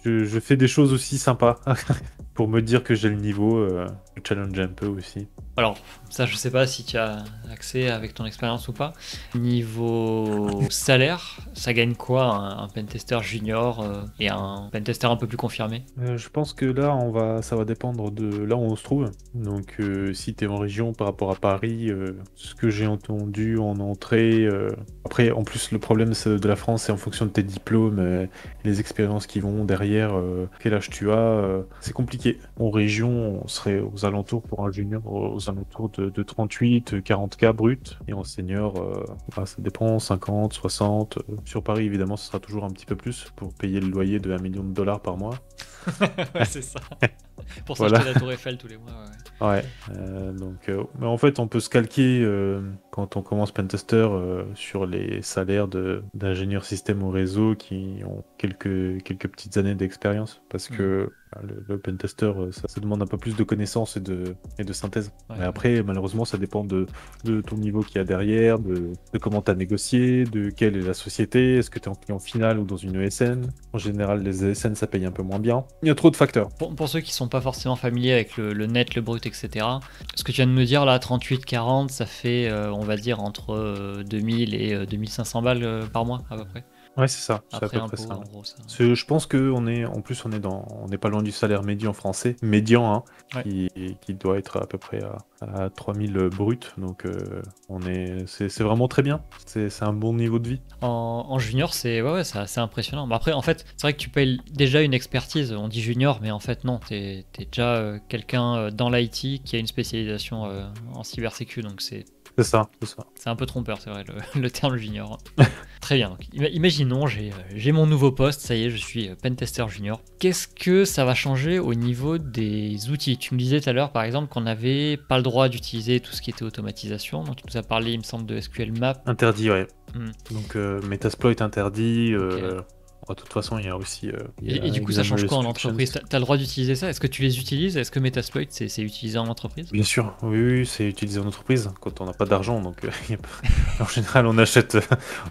je, je fais des choses aussi sympas, pour me dire que j'ai le niveau, euh, je challenge un peu aussi. Alors, ça, je sais pas si tu as accès avec ton expérience ou pas. Niveau salaire, ça gagne quoi un, un pentester junior euh, et un pentester un peu plus confirmé? Euh, je pense que là, on va, ça va dépendre de là où on se trouve. Donc, euh, si tu es en région par rapport à Paris, euh, ce que j'ai entendu en entrée. euh, Après, en plus, le problème de la France, c'est en fonction de tes diplômes, euh, les expériences qui vont derrière, euh, quel âge tu as. euh, c'est compliqué. En région, on serait aux alentours pour un junior, aux alentours de, de 38, 40K brut. Et en senior, euh, bah, ça dépend, 50, 60. euh, Sur Paris, évidemment, ce sera toujours un petit peu plus pour payer le loyer de 1 million de dollars par mois. c'est ça. Pour Voilà. s'acheter la Tour Eiffel tous les mois. ouais. Ouais, euh, donc euh, mais en fait on peut se calquer euh, quand on commence Pentester sur les salaires d'ingénieurs système ou réseau qui ont quelques quelques petites années d'expérience parce que bah, le, le Pentester euh, ça, ça demande un peu plus de connaissances et de et de synthèse. Ouais, Mais après malheureusement ça dépend de de ton niveau qu'il y a derrière, de, de comment tu as négocié, de quelle est la société, est-ce que tu es en client final ou dans une ESN. En général les ESN ça paye un peu moins bien. Il y a trop de facteurs. Pour, pour ceux qui sont pas forcément familiers avec le, le net, le brut, etc., ce que tu viens de me dire là, 38-40, ça fait, euh, on va dire, entre euh, 2000 et euh, 2500 balles par mois à peu près. Ouais c'est ça, c'est à peu près ça. en gros. Ça. C'est- Je pense que on est, en plus, on est dans, on n'est pas loin du salaire médian français, médian, hein, Ouais. qui, qui doit être à peu près à, à 3000 bruts. Donc, euh, on est, c'est c'est vraiment très bien. C'est c'est un bon niveau de vie. En, en junior, c'est ouais, ouais, c'est assez impressionnant. Mais après, en fait, c'est vrai que tu payes déjà une expertise. On dit junior, mais en fait, non, t'es es déjà euh, quelqu'un euh, dans l'IT qui a une spécialisation euh, en cybersécu, donc c'est C'est ça, c'est ça. C'est un peu trompeur, c'est vrai, le, le terme junior. Très bien. donc, ima- imaginons, j'ai euh, j'ai mon nouveau poste, ça y est, je suis euh, pentester junior. Qu'est-ce que ça va changer au niveau des outils? Tu me disais tout à l'heure, par exemple, qu'on n'avait pas le droit d'utiliser tout ce qui était automatisation. Donc, tu nous as parlé, il me semble, de SQL Map. Interdit, ouais. Hmm. Donc, euh, Metasploit interdit. euh, De toute façon, il y a aussi. euh, il y Et, a et du coup, ça change quoi en entreprise T'as as le droit d'utiliser ça? Est-ce que tu les utilises? Est-ce que Metasploit, c'est c'est utilisé en entreprise? Bien sûr, oui, oui, c'est utilisé en entreprise quand on n'a pas d'argent. Donc, euh, pas- en général, on achète,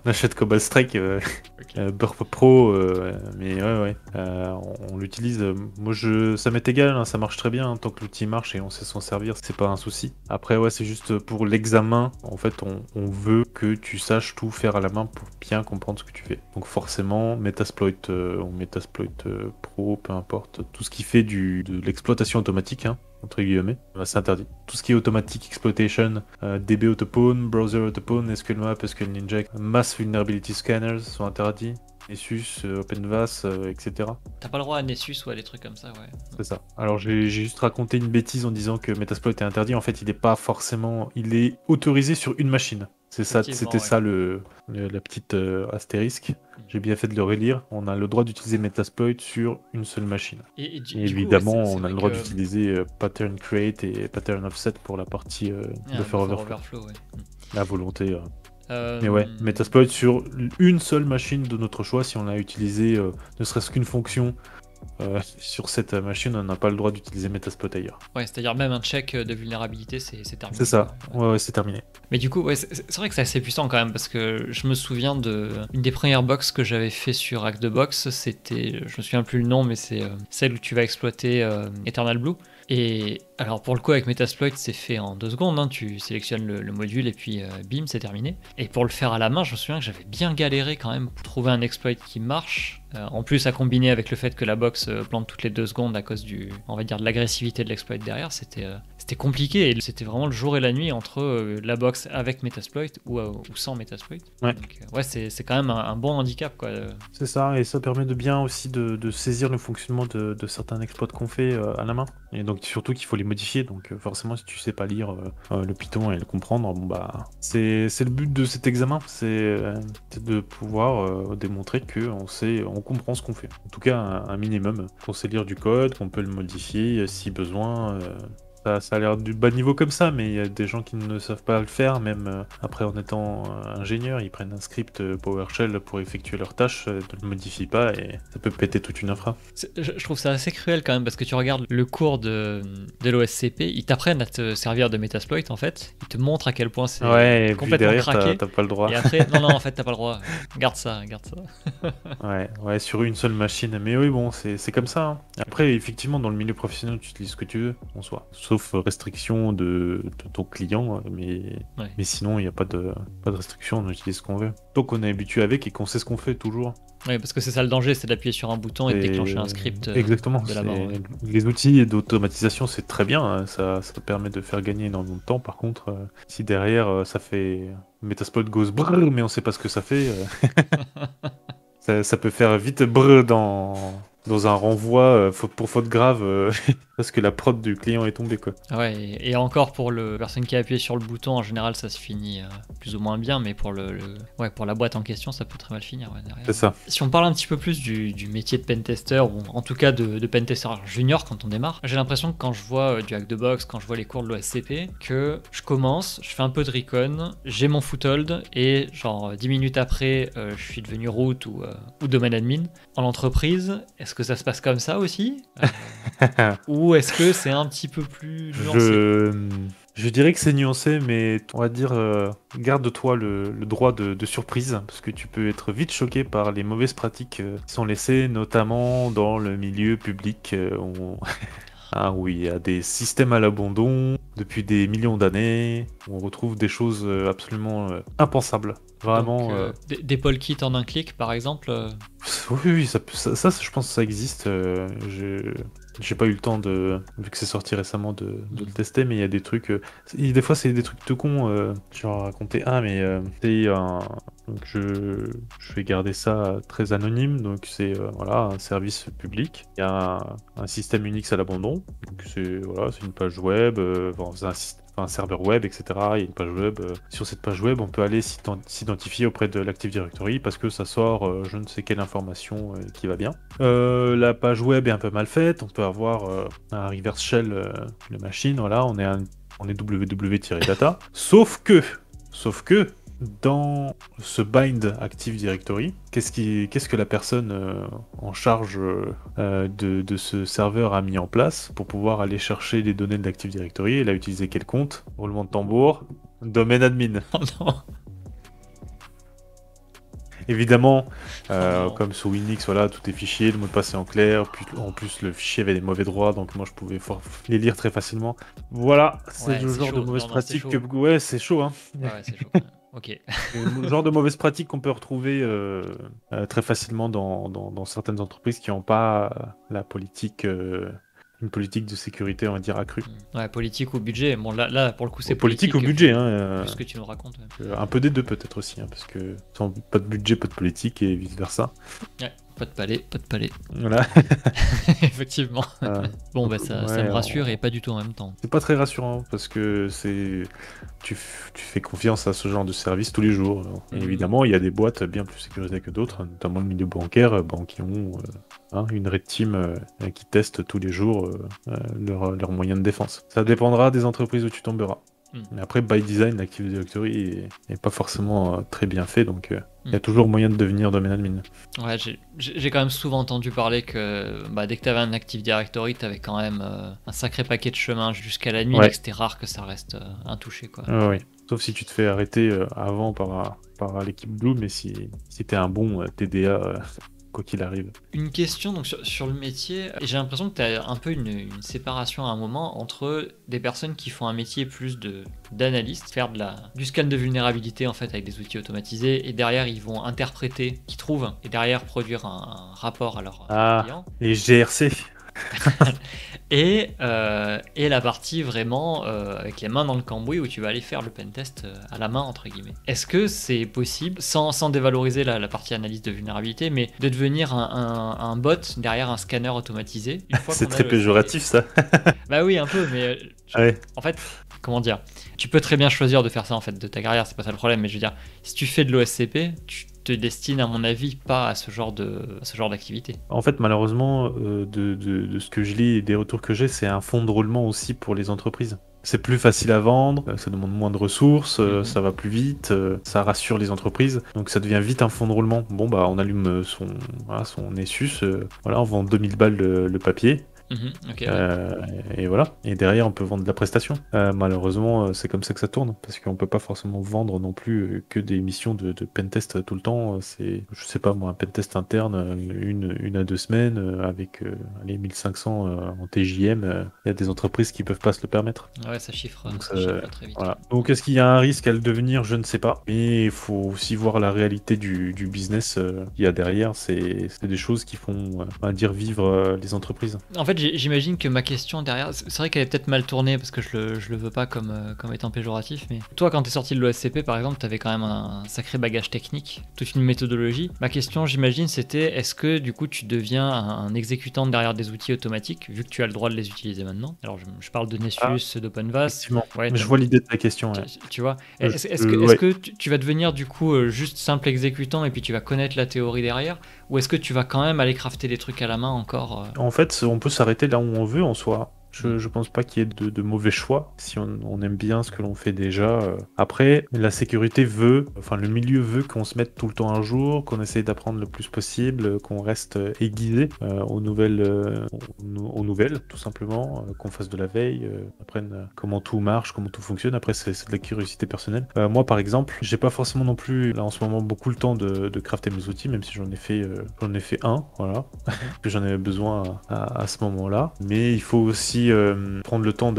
on achète Cobalt Strike, euh, euh, Burp Pro, euh, mais ouais, ouais, euh, on, on l'utilise. euh, Moi, je, ça m'est égal, hein, ça marche très bien hein, tant que l'outil marche et on sait s'en servir, c'est pas un souci. Après, ouais, c'est juste pour l'examen. En fait, on, on veut que tu saches tout faire à la main pour bien comprendre ce que tu fais. Donc, forcément, Metasploit euh, ou Metasploit euh, Pro, peu importe, tout ce qui fait du, de l'exploitation automatique. hein, entre guillemets, bah, c'est interdit. Tout ce qui est automatic exploitation, euh, DB autopwn, browser autopwn, SQL map, SQL inject, mass vulnerability scanners sont interdits, Nessus, OpenVAS, etc. T'as pas le droit à Nessus ou à des trucs comme ça, ouais. C'est ça. Alors j'ai j'ai juste raconté une bêtise en disant que Metasploit est interdit. En fait, il n'est pas forcément, il est autorisé sur une machine. C'est ça, Effectivement, c'était ouais. ça le, le- la petite euh, astérisque. J'ai bien fait de le relire. On a le droit d'utiliser Metasploit sur une seule machine. Et, et du- Et du coup, ouais, évidemment, on a le droit que- d'utiliser euh, pattern create et pattern offset pour la partie euh, Ah, buffer overflow. overflow, ouais. La volonté. euh. Mais ouais, Metasploit sur une seule machine de notre choix, si on a utilisé ne serait-ce qu'une fonction euh, sur cette machine, on n'a pas le droit d'utiliser Metasploit ailleurs. Ouais, c'est-à-dire même un check de vulnérabilité, c'est terminé. C'est ça. Ouais, ouais, c'est terminé. Mais du coup, ouais, c'est c'est vrai que c'est assez puissant quand même parce que je me souviens de une des premières box que j'avais fait sur Hack the Box, c'était, je me souviens plus le nom, mais c'est euh, celle où tu vas exploiter euh, Eternal Blue. Et alors pour le coup avec Metasploit c'est fait en deux secondes, hein. tu sélectionnes le, le module et puis euh, bim c'est terminé. Et pour le faire à la main je me souviens que j'avais bien galéré quand même pour trouver un exploit qui marche. Euh, en plus à combiner avec le fait que la box euh, plante toutes les deux secondes à cause du, on va dire de l'agressivité de l'exploit derrière, c'était c'était compliqué et c'était vraiment le jour et la nuit entre euh, la box avec Metasploit ou, euh, ou sans Metasploit. Ouais. Donc, euh, ouais c'est quand même un, un bon handicap quoi. C'est ça, et ça permet de bien aussi de, de saisir le fonctionnement de, de certains exploits qu'on fait à la main. Et donc surtout qu'il faut les modifier, donc forcément si tu sais pas lire le Python et le comprendre, bon bah c'est le but de cet examen, c'est de pouvoir démontrer que on sait, on comprend ce qu'on fait. En tout cas un, un minimum, qu'on sait lire du code, qu'on peut le modifier si besoin. Ça, ça a l'air du bas niveau comme ça, mais il y a des gens qui ne savent pas le faire, même euh, après en étant euh, ingénieur, ils prennent un script euh, PowerShell pour effectuer leurs tâches, ne le modifient pas et ça peut péter toute une infra. Je, je trouve ça assez cruel quand même parce que tu regardes le cours de, de l'OSCP, ils t'apprennent à te servir de Metasploit en fait, ils te montrent à quel point c'est Ouais, complètement derrière, craqué. t'as pas le droit. Et après, non, non, en fait, t'as pas le droit. Garde ça, garde ça. Ouais, ouais, sur une seule machine. Mais oui, bon, c'est c'est comme ça. hein. Après, effectivement, dans le milieu professionnel, tu utilises ce que tu veux, en soi. Sauf restriction de, de ton client, mais, Ouais. mais sinon, il n'y a pas de, pas de restriction, on utilise ce qu'on veut. Tant qu'on est habitué avec et qu'on sait ce qu'on fait toujours. Oui, parce que c'est ça le danger, c'est d'appuyer sur un bouton et de déclencher un script. euh, Exactement. de la c'est- barre, ouais. Les outils d'automatisation, c'est très bien. hein, Ça, ça permet de faire gagner énormément de temps. Par contre, euh, si derrière, euh, ça fait Metasploit goes brrr, mais on sait pas ce que ça fait, euh, ça, ça peut faire vite brrr dans, dans un renvoi euh, faute pour faute grave. euh, parce que la prod du client est tombée quoi. Ouais, et, et encore pour le personne qui a appuyé sur le bouton, en général ça se finit euh, plus ou moins bien, mais pour le, le- ouais, pour la boîte en question, ça peut très mal finir ouais, derrière. C'est ça. Si on parle un petit peu plus du, du métier de pentester, ou en tout cas de, de pentester junior quand on démarre, j'ai l'impression que quand je vois du hack de box, quand je vois les cours de l'OSCP, que je commence, je fais un peu de recon, j'ai mon foothold, et genre euh, 10 minutes après, je suis devenu root ou, ou domaine admin. En entreprise, est-ce que ça se passe comme ça aussi Ou est-ce que c'est un petit peu plus nuancé Je... je dirais que c'est nuancé, mais on va dire, euh, garde-toi le, le droit de, de surprise, parce que tu peux être vite choqué par les mauvaises pratiques euh, qui sont laissées, notamment dans le milieu public, euh, où, hein, où il y a des systèmes à l'abandon depuis des millions d'années, où on retrouve des choses euh, absolument euh, impensables. Vraiment. Donc, euh, des, des poll kits en un clic, par exemple Oui, oui, ça, peut- ça, ça, je pense que ça existe. je- J'ai pas eu le temps de, vu que c'est sorti récemment, de, de le tester, mais il y a des trucs. euh, des fois, c'est des trucs tout cons. euh, je vais en raconter un, mais euh, c'est un. Donc, je, je vais garder ça très anonyme. Donc, c'est euh, voilà, un service public. Il y a un, système Unix à l'abandon. C'est voilà, c'est une page web, euh, un un serveur web, etc. Il y a une page web. euh, Sur cette page web, on peut aller s'ident- s'identifier auprès de l'Active Directory parce que ça sort je ne sais quelle information qui va bien. La page web est un peu mal faite. On peut avoir un reverse shell de machine. Voilà, on est, un, on est www-data. Sauf que, sauf que, dans ce bind Active Directory, qu'est-ce que la personne euh, en charge euh, de, de ce serveur a mis en place pour pouvoir aller chercher les données de l'Active Directory Elle a utilisé quel compte? Roulement de tambour. Domaine admin. Oh non Évidemment, euh, Oh comme sous Unix, voilà, tout est fichier, le mot de passe est en clair, puis en plus le fichier avait des mauvais droits, donc moi je pouvais les lire très facilement. Voilà, c'est Ouais, le genre chaud. de mauvaise Non, pratique que... Ouais, c'est chaud, hein. Ouais, c'est chaud. Ok. Le genre de mauvaise pratique qu'on peut retrouver euh, euh, très facilement dans, dans- dans certaines entreprises qui n'ont pas euh, la politique, euh, une politique de sécurité, on va dire, accrue. Ouais, politique ou budget. Bon, là, là pour le coup, c'est Au politique ou budget, hein. Ce que tu nous racontes. ouais. un peu des deux peut-être aussi, hein, parce que sans pas de budget, pas de politique et vice versa. Ouais, pas de palais, pas de palais. Voilà. Effectivement. Bon, bah ça, me on- rassure et pas du tout en même temps. C'est pas très rassurant parce que c'est tu, f- tu fais confiance à ce genre de service tous les jours. Mhm. évidemment, il y a des boîtes bien plus sécurisées que d'autres, notamment le milieu bancaire, euh, bon, qui ont euh, hein, une red team euh, qui teste tous les jours euh, leurs leurs moyens de défense. Ça dépendra des entreprises où tu tomberas. Mhm. Mais après, by design, l'Active Directory est, est pas forcément très bien fait, donc il y a toujours moyen de devenir domaine admin. Ouais, j'ai- quand même souvent entendu parler que bah, dès que tu avais un Active Directory, tu avais quand même euh, un sacré paquet de chemin jusqu'à la nuit, Ouais. et que c'était rare que ça reste euh, intouché. Quoi. Ah oui. Sauf si tu te fais arrêter euh, avant par, par l'équipe Blue, mais si, si t'es un bon euh, TDA, euh, quoi qu'il arrive. Une question donc sur, sur le métier, j'ai l'impression que tu as un peu une, une séparation à un moment entre des personnes qui font un métier plus de d'analyste, faire de la, du scan de vulnérabilité en fait avec des outils automatisés, et derrière ils vont interpréter, qu'ils trouvent, et derrière produire un, un rapport à leur Ah. client. Et GRC Et, euh, et la partie vraiment euh, avec les mains dans le cambouis où tu vas aller faire le pentest euh, à la main, entre guillemets. Est-ce que c'est possible, sans, sans dévaloriser la, la partie analyse de vulnérabilité, mais de devenir un, un- un bot derrière un scanner automatisé C'est très le- péjoratif ça. Bah oui, un peu, mais euh, je- Ouais. en fait, comment dire Tu peux très bien choisir de faire ça en fait de ta carrière, c'est pas ça le problème, mais je veux dire, si tu fais de l'OSCP, tu te destines à mon avis pas à ce genre de à ce genre d'activité. En fait, malheureusement, euh, de, de- de ce que je lis et des retours que j'ai, c'est un fonds de roulement aussi pour les entreprises. C'est plus facile à vendre, euh, ça demande moins de ressources, euh, Mhm. ça va plus vite, ça rassure les entreprises, donc ça devient vite un fonds de roulement. Bon bah on allume son, voilà, son Nessus, voilà, on vend 2000 balles le, le papier, Mhm, ouais. euh, et voilà. Et derrière on peut vendre de la prestation. Euh, malheureusement euh, c'est comme ça que ça tourne, parce qu'on peut pas forcément vendre non plus que des missions de, de pentest tout le temps. C'est, je sais pas moi, un pentest interne, une, une à deux semaines, avec euh, allez, 1500 euh, en TJM, il y a des entreprises qui peuvent pas se le permettre. Ouais, ça chiffre, Donc, ça ça- chiffre très vite. Voilà. Donc est-ce qu'il y a un risque à le devenir? Je ne sais pas. Mais il faut aussi voir la réalité du, du business qu'il y a derrière. C'est, c'est des choses qui font, on va dire, vivre les entreprises. En fait, fait, j'imagine que ma question derrière, c'est vrai qu'elle est peut-être mal tournée parce que je le, je le veux pas comme, euh, comme étant péjoratif, mais toi, quand t'es sorti de l'OSCP par exemple, t'avais quand même un, sacré bagage technique, toute une méthodologie. Ma question, j'imagine, c'était est-ce que du coup tu deviens un, un exécutant derrière des outils automatiques, vu que tu as le droit de les utiliser maintenant? Alors, je, je parle de Nesius, d'OpenVAS. Effectivement. Ouais, je vois l'idée de ta question. ouais. tu, tu vois? Est-ce que, tu vas devenir du coup euh, juste simple exécutant et puis tu vas connaître la théorie derrière? Ou est-ce que tu vas quand même aller crafter des trucs à la main encore euh? En fait, on peut s'arrêter là où on veut en soi. Je, je pense pas qu'il y ait de, de mauvais choix si on, on aime bien ce que l'on fait déjà. euh. Après, la sécurité veut, enfin le milieu veut qu'on se mette tout le temps à jour, qu'on essaye d'apprendre le plus possible, euh, qu'on reste euh, aiguisé euh, aux nouvelles, euh, aux, aux nouvelles tout simplement, euh, qu'on fasse de la veille, euh, apprenne comment tout marche, comment tout fonctionne. Après, c'est de la curiosité personnelle. Moi, par exemple, j'ai pas forcément non plus là en ce moment beaucoup le temps de, de crafter mes outils, même si j'en ai fait, j'en ai fait un, voilà que j'en avais besoin à, à- à ce moment-là. Mais il faut aussi euh, prendre le temps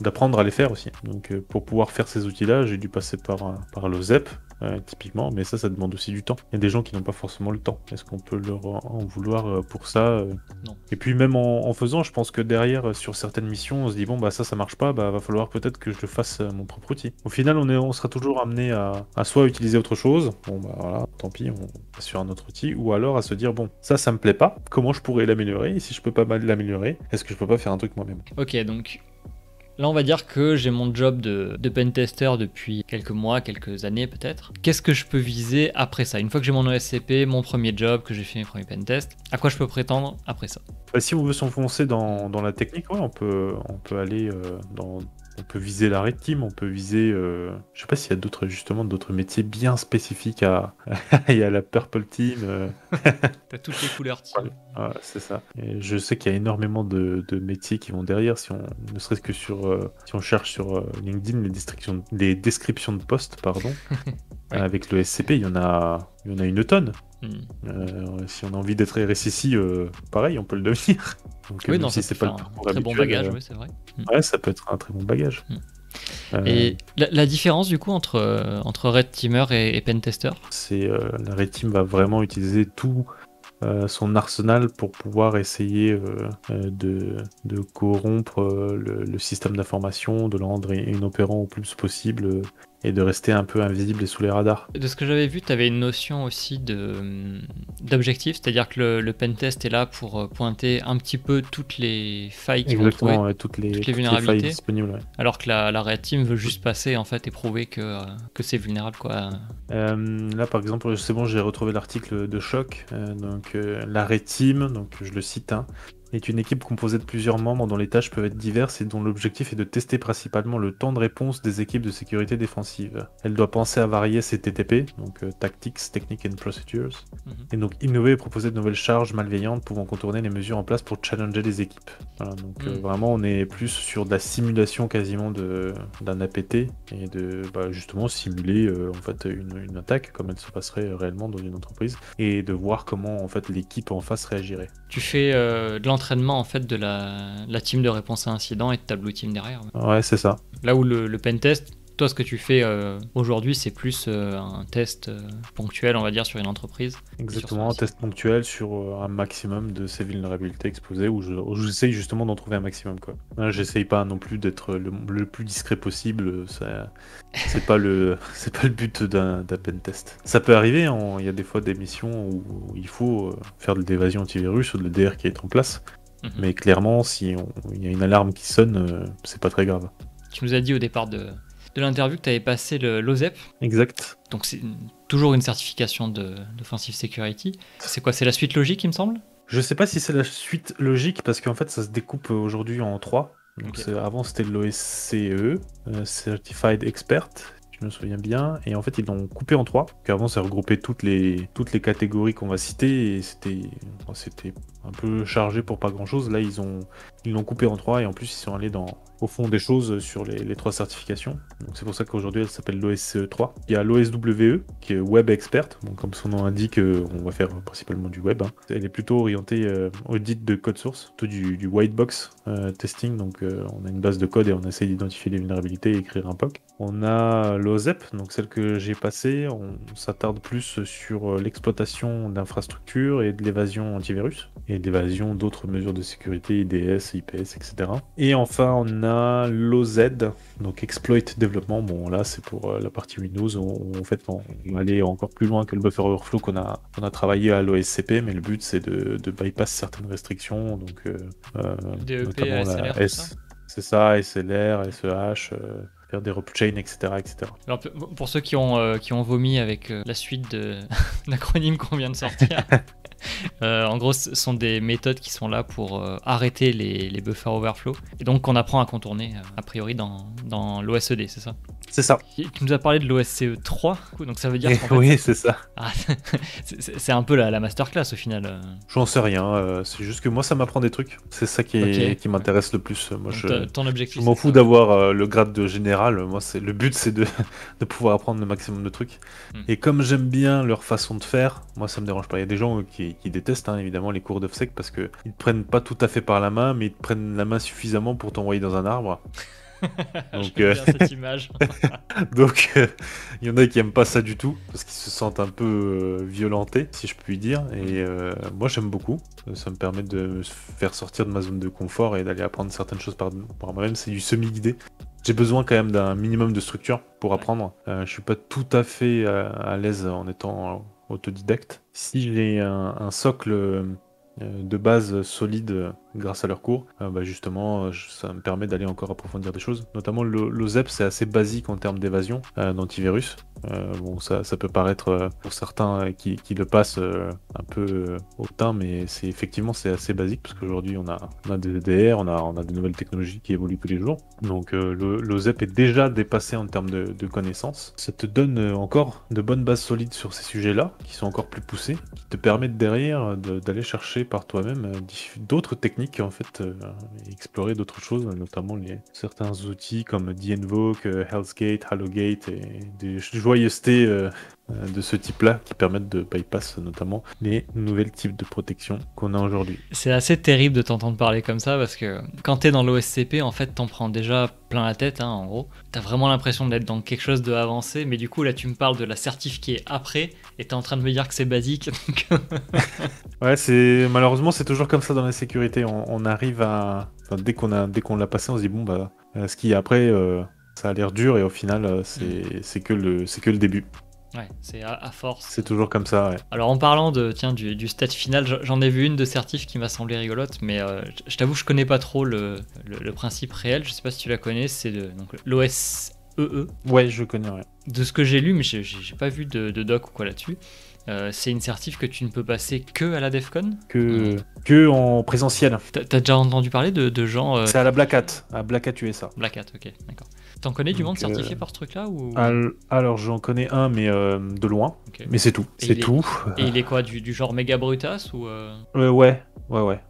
d'apprendre à les faire aussi. Donc euh, pour pouvoir faire ces outils-là, j'ai dû passer par, par l'OZEP. Euh, typiquement, mais ça, ça demande aussi du temps. Il y a des gens qui n'ont pas forcément le temps. Est-ce qu'on peut leur en vouloir euh, pour ça euh Non. Et puis même en, en faisant, je pense que derrière, sur certaines missions, on se dit bon bah ça, ça marche pas, bah va falloir peut-être que je le fasse mon propre outil. Au final, on, est, on sera toujours amené à, à soit utiliser autre chose, bon bah voilà, tant pis, on passe sur un autre outil, ou alors à se dire bon ça, ça me plaît pas, comment je pourrais l'améliorer Et si je peux pas l'améliorer, est-ce que je peux pas faire un truc moi-même? Ok, donc là on va dire que j'ai mon job de, de pentester depuis quelques mois, quelques années peut-être. Qu'est-ce que je peux viser après ça? Une fois que j'ai mon OSCP, mon premier job, que j'ai fait mes premiers pentests, à quoi je peux prétendre après ça? Bah, si on veut s'enfoncer dans, dans la technique, on peut, on peut aller euh, dans. On peut viser la red team, on peut viser. euh, je sais pas s'il y a d'autres justement d'autres métiers bien spécifiques à. Il y a la purple team. euh, T'as toutes les couleurs, team. Ouais. C'est ça. Et je sais qu'il y a énormément de, de métiers qui vont derrière. Si on, ne serait-ce que sur, euh, si on cherche sur euh, LinkedIn les descriptions, les descriptions de postes, pardon, Ouais. avec le SCP, il y en a, il y en a une tonne. Hmm. Euh, si on a envie d'être RSSI, euh, pareil, on peut le devenir. Donc, Oui, non, si c'est pas le très bon bagage, euh, c'est vrai. Ouais, ça peut être un très bon bagage. Mm. Euh, Et la, la différence du coup entre, entre Red Teamer et, et Pentester? C'est euh, la Red Team va vraiment utiliser tout euh, son arsenal pour pouvoir essayer de, de corrompre le, le système d'information, de le rendre inopérant au plus possible et de rester un peu invisible et sous les radars. De ce que j'avais vu, tu avais une notion aussi d'objectif, c'est-à-dire que le, le pentest est là pour euh, pointer un petit peu toutes les failles qu'ils vont trouver, ouais, toutes les, toutes les toutes failles vulnérabilités. disponibles. ouais. alors que la, la Red Team veut juste passer en fait et prouver que, euh, que c'est vulnérable quoi. Euh, là, par exemple, c'est bon, j'ai retrouvé l'article de choc. Euh, donc, euh, la Red Team, donc je le cite, hein, est une équipe composée de plusieurs membres dont les tâches peuvent être diverses et dont l'objectif est de tester principalement le temps de réponse des équipes de sécurité défensive. Elle doit penser à varier ses TTP, donc euh, Tactics, Technique and Procedures, Mhm. et donc innover et proposer de nouvelles charges malveillantes pouvant contourner les mesures en place pour challenger les équipes. Voilà, donc euh, Mm. vraiment on est plus sur de la simulation quasiment d'un APT et de bah, justement simuler euh, en fait une, une attaque comme elle se passerait réellement dans une entreprise et de voir comment en fait l'équipe en face réagirait. Tu fais euh, de l'entraînement en fait de la, la team de réponse à incident et de ta blue team derrière. Ouais, c'est ça. Là où le, le pentest, toi ce que tu fais euh, aujourd'hui c'est plus euh, un test euh, ponctuel on va dire sur une entreprise. Exactement, un test ponctuel sur un maximum de ces vulnérabilités exposées où je- j'essaye justement d'en trouver un maximum. quoi. Hein, J'essaye pas non plus d'être le, le plus discret possible, c'est pas, le- c'est pas le but d'un pen test. Ça peut arriver, hein, il y a des fois des missions où, il faut faire de l'évasion antivirus ou de l'EDR qui est en place, Mhm. mais clairement, si il y a une alarme qui sonne, c'est pas très grave. Tu nous as dit au départ de, de l'interview que tu avais passé le l'OZEP, Exact. donc c'est toujours une certification de d'Offensive Security. C'est quoi C'est la suite logique il me semble? Je sais pas si c'est la suite logique parce qu'en fait ça se découpe aujourd'hui en trois. Donc avant c'était l'OSCE, euh, Certified Expert, je me souviens bien, et en fait ils l'ont coupé en trois. Donc avant ça regroupait toutes les toutes les catégories qu'on va citer et c'était un peu chargé pour pas grand chose. Là ils ont ils l'ont coupé en trois et en plus ils sont allés dans au fond des choses sur les, les trois certifications. Donc c'est pour ça qu'aujourd'hui elle s'appelle l'OSCE 3. Il y a l'OSWE qui est Web Expert. Comme son nom indique, euh, on va faire principalement du web. hein. Elle est plutôt orientée euh, audit de code source, plutôt du, du white box euh, testing. Donc on a une base de code et on essaie d'identifier les vulnérabilités et écrire un POC. On a l'OZEP, donc celle que j'ai passée, on s'attarde plus sur l'exploitation d'infrastructures et de l'évasion antivirus, d'évasion d'autres mesures de sécurité, IDS, IPS, etc. Et enfin, on a l'OZ, donc Exploit Développement. Bon, là, c'est pour euh, la partie Windows. On, en fait, on va aller encore plus loin que le buffer overflow qu'on a, on a travaillé à l'OSCP, mais le but, c'est de, de bypass certaines restrictions, donc euh, euh, DEP, notamment la SLR, tout S, c'est ça, SLR, SEH, euh, faire des chain, etc., etc. Alors, pour ceux qui ont, euh, qui ont vomi avec euh, la suite de l'acronyme qu'on vient de sortir, euh, en gros, ce sont des méthodes qui sont là pour euh, arrêter les, les buffers overflow et donc qu'on apprend à contourner euh, a priori dans, dans l'OSED, c'est ça? C'est ça. Tu nous as parlé de l'OSCE 3, donc ça veut dire fait, oui, c'est ça. Ah, c'est- un peu la, la masterclass au final. J'en sais rien. c'est juste que moi, ça m'apprend des trucs. C'est ça qui, qui m'intéresse le plus. Moi, Donc, je, ton objectif je m'en fous d'avoir le grade de général. Moi, c'est le but, c'est de, de pouvoir apprendre le maximum de trucs. Hmm. Et comme j'aime bien leur façon de faire, moi, ça me dérange pas. Il y a des gens qui, qui détestent hein, évidemment les cours d'OffSec parce que ils te prennent pas tout à fait par la main, mais ils te prennent la main suffisamment pour t'envoyer dans un arbre. Donc, J'aime euh, bien cette image. Donc, euh, il y en a qui aiment pas ça du tout parce qu'ils se sentent un peu euh, violentés, si je puis dire. Et euh, moi, j'aime beaucoup. Ça me permet de me faire sortir de ma zone de confort et d'aller apprendre certaines choses par, par moi-même. C'est du semi-guidé. J'ai besoin quand même d'un minimum de structure pour apprendre. Euh, je suis pas tout à fait euh, à l'aise en étant euh, autodidacte. Si j'ai un, un socle euh, de base solide grâce à leurs cours, euh, bah justement, euh, ça me permet d'aller encore approfondir des choses. Notamment le, l'OZEP, c'est assez basique en termes d'évasion euh, d'antivirus. Bon, ça, ça peut paraître pour certains qui, qui le passent un peu euh, hautain, mais c'est effectivement c'est assez basique parce qu'aujourd'hui on a, on a des DDR, on a, on a des nouvelles technologies qui évoluent tous les jours. Donc le, l'OZEP est déjà dépassé en termes de, connaissances. Ça te donne encore de bonnes bases solides sur ces sujets-là, qui sont encore plus poussés, qui te permettent derrière de- d'aller chercher par toi-même d'autres en fait, euh, et explorer d'autres choses, notamment les, certains outils comme DNVoke, euh, Hellsgate, Hallowgate et des joyeusetés euh, de ce type-là qui permettent de bypass notamment les nouvelles types de protection qu'on a aujourd'hui. C'est assez terrible de t'entendre parler comme ça parce que quand t'es dans l'OSCP, en fait, t'en prends déjà plein la tête, hein, en gros. T'as vraiment l'impression d'être dans quelque chose de avancé, mais du coup, là, tu me parles de la certif qui est après et t'es en train de me dire que c'est basique. donc- Ouais, c'est malheureusement c'est toujours comme ça dans la sécurité. On, on arrive à enfin, dès qu'on a qu'on l'a passé, on se dit bon bah euh, ce qui est après euh, ça a l'air dur et au final euh, c'est que le que le début. Ouais, c'est à, à force. C'est toujours comme ça. Ouais. Alors en parlant de tiens du, du stat final, j'en ai vu une de certif qui m'a semblé rigolote, mais euh, je t'avoue je connais pas trop le, le- le principe réel. Je sais pas si tu la connais, c'est l'OSEE. Ouais, je connais. Ouais. De ce que j'ai lu, mais j'ai pas vu de, de doc ou quoi là-dessus. euh, c'est une certif que tu ne peux passer que à la DEFCON. Que que en présentiel. T'as t'as déjà entendu parler de, de gens euh, C'est à la Black Hat, à Black Hat USA. Black Hat, ok, d'accord. T'en connais du Donc, monde certifié euh, par ce truc-là ou... Al- Alors j'en connais un mais euh, de loin. Mais c'est tout. Et C'est il est- tout. Et il est quoi du, du genre méga brutas ou euh, Euh, ouais, ouais, ouais.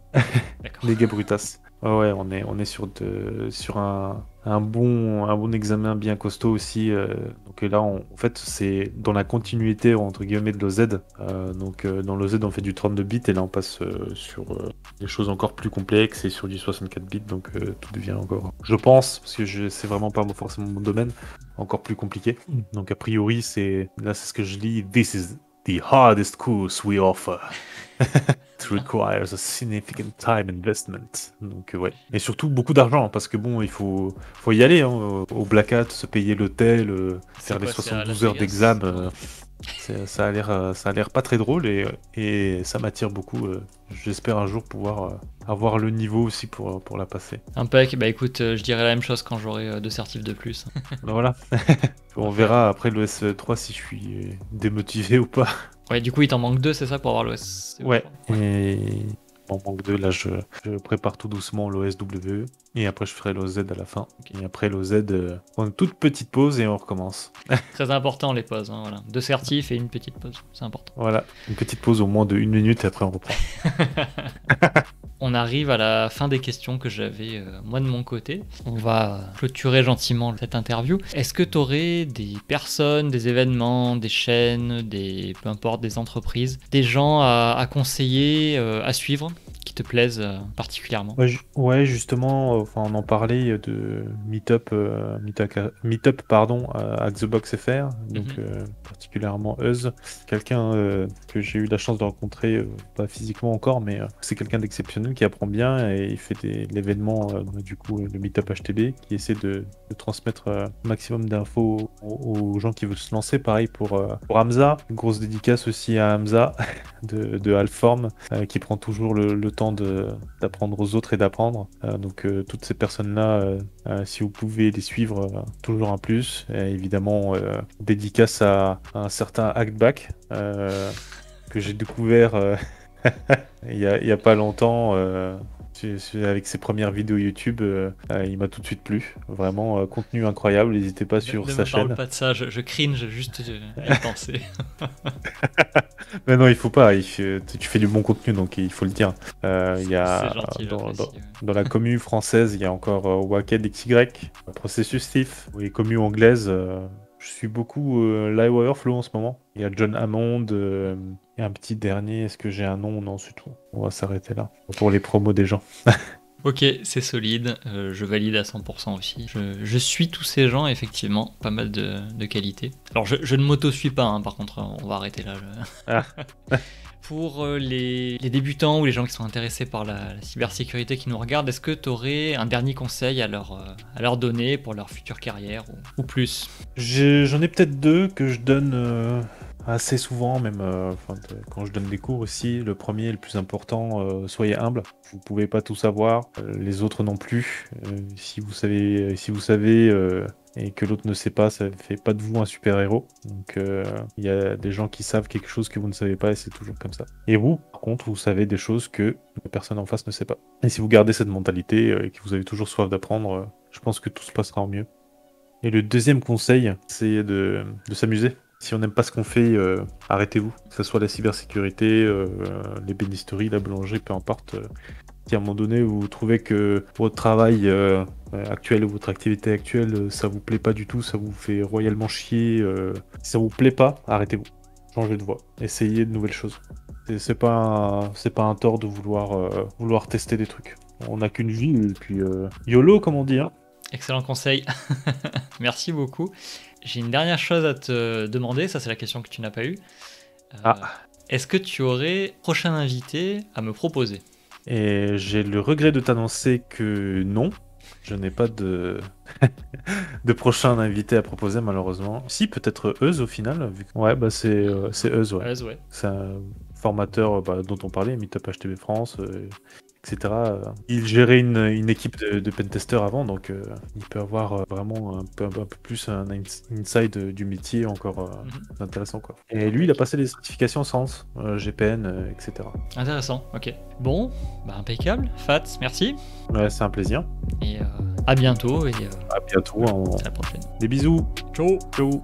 D'accord. Les Brutas. Ouais, ouais, on est, on est sur, de, sur un, un, bon, un bon examen bien costaud aussi. euh, donc là, on- en fait, c'est dans la continuité, entre guillemets, de l'OZ. Euh, donc euh, dans l'OZ, on fait du 32 bits et là, on passe sur des choses encore plus complexes et sur du 64 bits. Donc tout devient encore, je pense, parce que je c'est vraiment pas forcément mon domaine, encore plus compliqué. Donc a priori, c'est là, c'est ce que je lis. This is the hardest course we offer. It requires a significant time investment. Donc ouais. Et surtout beaucoup d'argent parce que bon, il faut, faut y aller hein, au Black Hat, se payer l'hôtel, euh, faire les c'est à 72 Las heures d'examen. Ça a l'air, euh, ça a l'air pas très drôle et, et ça m'attire beaucoup. euh. J'espère un jour pouvoir euh, avoir le niveau aussi pour, pour la passer. Impec, bah écoute, je dirais la même chose quand j'aurai deux certifs de plus. Ben voilà. On verra après le S3 si je suis démotivé ou pas. Ouais, du coup, il t'en manque deux, c'est ça, pour avoir l'OS Ouais. Et en manque de là, je, je prépare tout doucement l'OSW. Et après, je ferai l'OZ à la fin. Et après l'OZ, euh, on a une toute petite pause et on recommence. Très important les pauses, hein, voilà. Deux certifs et une petite pause, c'est important. Voilà. Une petite pause au moins de une minute et après on reprend. On arrive à la fin des questions que j'avais euh, moi de mon côté. On va clôturer gentiment cette interview. Est-ce que tu aurais des personnes, des événements, des chaînes, des peu importe, des entreprises, des gens à, conseiller, euh, à suivre, qui te plaisent euh, particulièrement Ouais, ju- ouais, justement, euh, enfin, on en parlait de Meetup, euh, Meetup, Meetup, pardon, euh, à The Box FR, donc Mhm. euh, particulièrement Euse, quelqu'un euh, que j'ai eu la chance de rencontrer, euh, pas physiquement encore, mais euh, c'est quelqu'un d'exceptionnel qui apprend bien et il fait des- l'événement, euh, du coup, le Meetup HTB, qui essaie de, de transmettre euh, un maximum d'infos aux, aux gens qui veulent se lancer. Pareil pour, euh, pour Hamza, une grosse dédicace aussi à Hamza de, de Alform, euh, qui prend toujours le, le temps de, d'apprendre aux autres et d'apprendre. Euh, donc euh, toutes ces personnes-là, euh, si vous pouvez les suivre, toujours un plus. Évidemment, dédicace à, un certain Hackback euh, que j'ai découvert il y, a, a pas longtemps. Avec ses premières vidéos YouTube, euh, euh, il m'a tout de suite plu. Vraiment, euh, contenu incroyable. N'hésitez pas sur ne sa me parle chaîne. pas de ça, je, je cringe juste à y penser. Mais non, il faut pas. il fait- tu fais du bon contenu, donc il faut le dire. Euh, Il y a gentil, dans, j'apprécie, dans- ouais. dans la commune française, il y a encore Wacked XY, Processus Thief. Les communes anglaises, je suis beaucoup Live Overflow en ce moment. Il y a John Hammond. Et un petit dernier. Est-ce que j'ai un nom Non, c'est tout? On va s'arrêter là pour les promos des gens. Ok, c'est solide, euh, je valide à 100% aussi. Je, je suis tous ces gens, effectivement, pas mal de, de qualité. Alors je, je ne m'auto-suis pas, hein, par contre, on va arrêter là. je- Ah. Pour euh, les, les débutants ou les gens qui sont intéressés par la, la cybersécurité qui nous regardent, est-ce que tu aurais un dernier conseil à leur, euh, à leur donner pour leur future carrière ou, ou plus? J'en ai peut-être deux que je donne euh, assez souvent, même euh, quand je donne des cours aussi. Le premier, le plus important, euh, soyez humble. Vous pouvez pas tout savoir, euh, les autres non plus. Si vous savez, si vous savez et que l'autre ne sait pas, ça fait pas de vous un super héros. Donc il y a des gens qui savent quelque chose que vous ne savez pas et c'est toujours comme ça. Et vous, par contre, vous savez des choses que la personne en face ne sait pas. Et si vous gardez cette mentalité et que vous avez toujours soif d'apprendre, je pense que tout se passera en mieux. Et le deuxième conseil, c'est de, de s'amuser. Si on n'aime pas ce qu'on fait, euh, arrêtez-vous. Que ce soit la cybersécurité, euh, l'ébénisterie, la boulangerie, peu importe. euh, si à un moment donné vous trouvez que votre travail euh, actuel ou votre activité actuelle, ça vous plaît pas du tout, ça vous fait royalement chier, si ça vous plaît pas, arrêtez-vous. Changez de voie. Essayez de nouvelles choses. C'est- pas, un- pas un tort de vouloir, vouloir tester des trucs. On n'a qu'une vie, et puis YOLO, comme on dit. Hein. Excellent conseil. Merci beaucoup. J'ai une dernière chose à te demander, ça c'est la question que tu n'as pas eue. Euh, Ah. Est-ce que tu aurais prochain invité à me proposer? Et j'ai le regret de t'annoncer que non, je n'ai pas de... de prochain invité à proposer malheureusement. Si, peut-être Euse au final. Vu que... Ouais, bah c'est euh, Euse, ouais. Ouais, ouais. C'est un formateur bah, dont on parlait, Meetup HTB France, euh, etc. Il gérait une, une équipe de, de pentesters avant, donc euh, il peut avoir euh, vraiment un peu, un peu plus un ins- inside du métier encore euh, Mhm. intéressant. Quoi. Et lui, il a passé des certifications Sens, euh, GPN, euh, etc. Intéressant, ok. Bon, bah impeccable. Fats, merci. Ouais, c'est un plaisir. Et euh, à bientôt et euh, À bientôt. hein. à la prochaine. Des bisous. Ciao Ciao.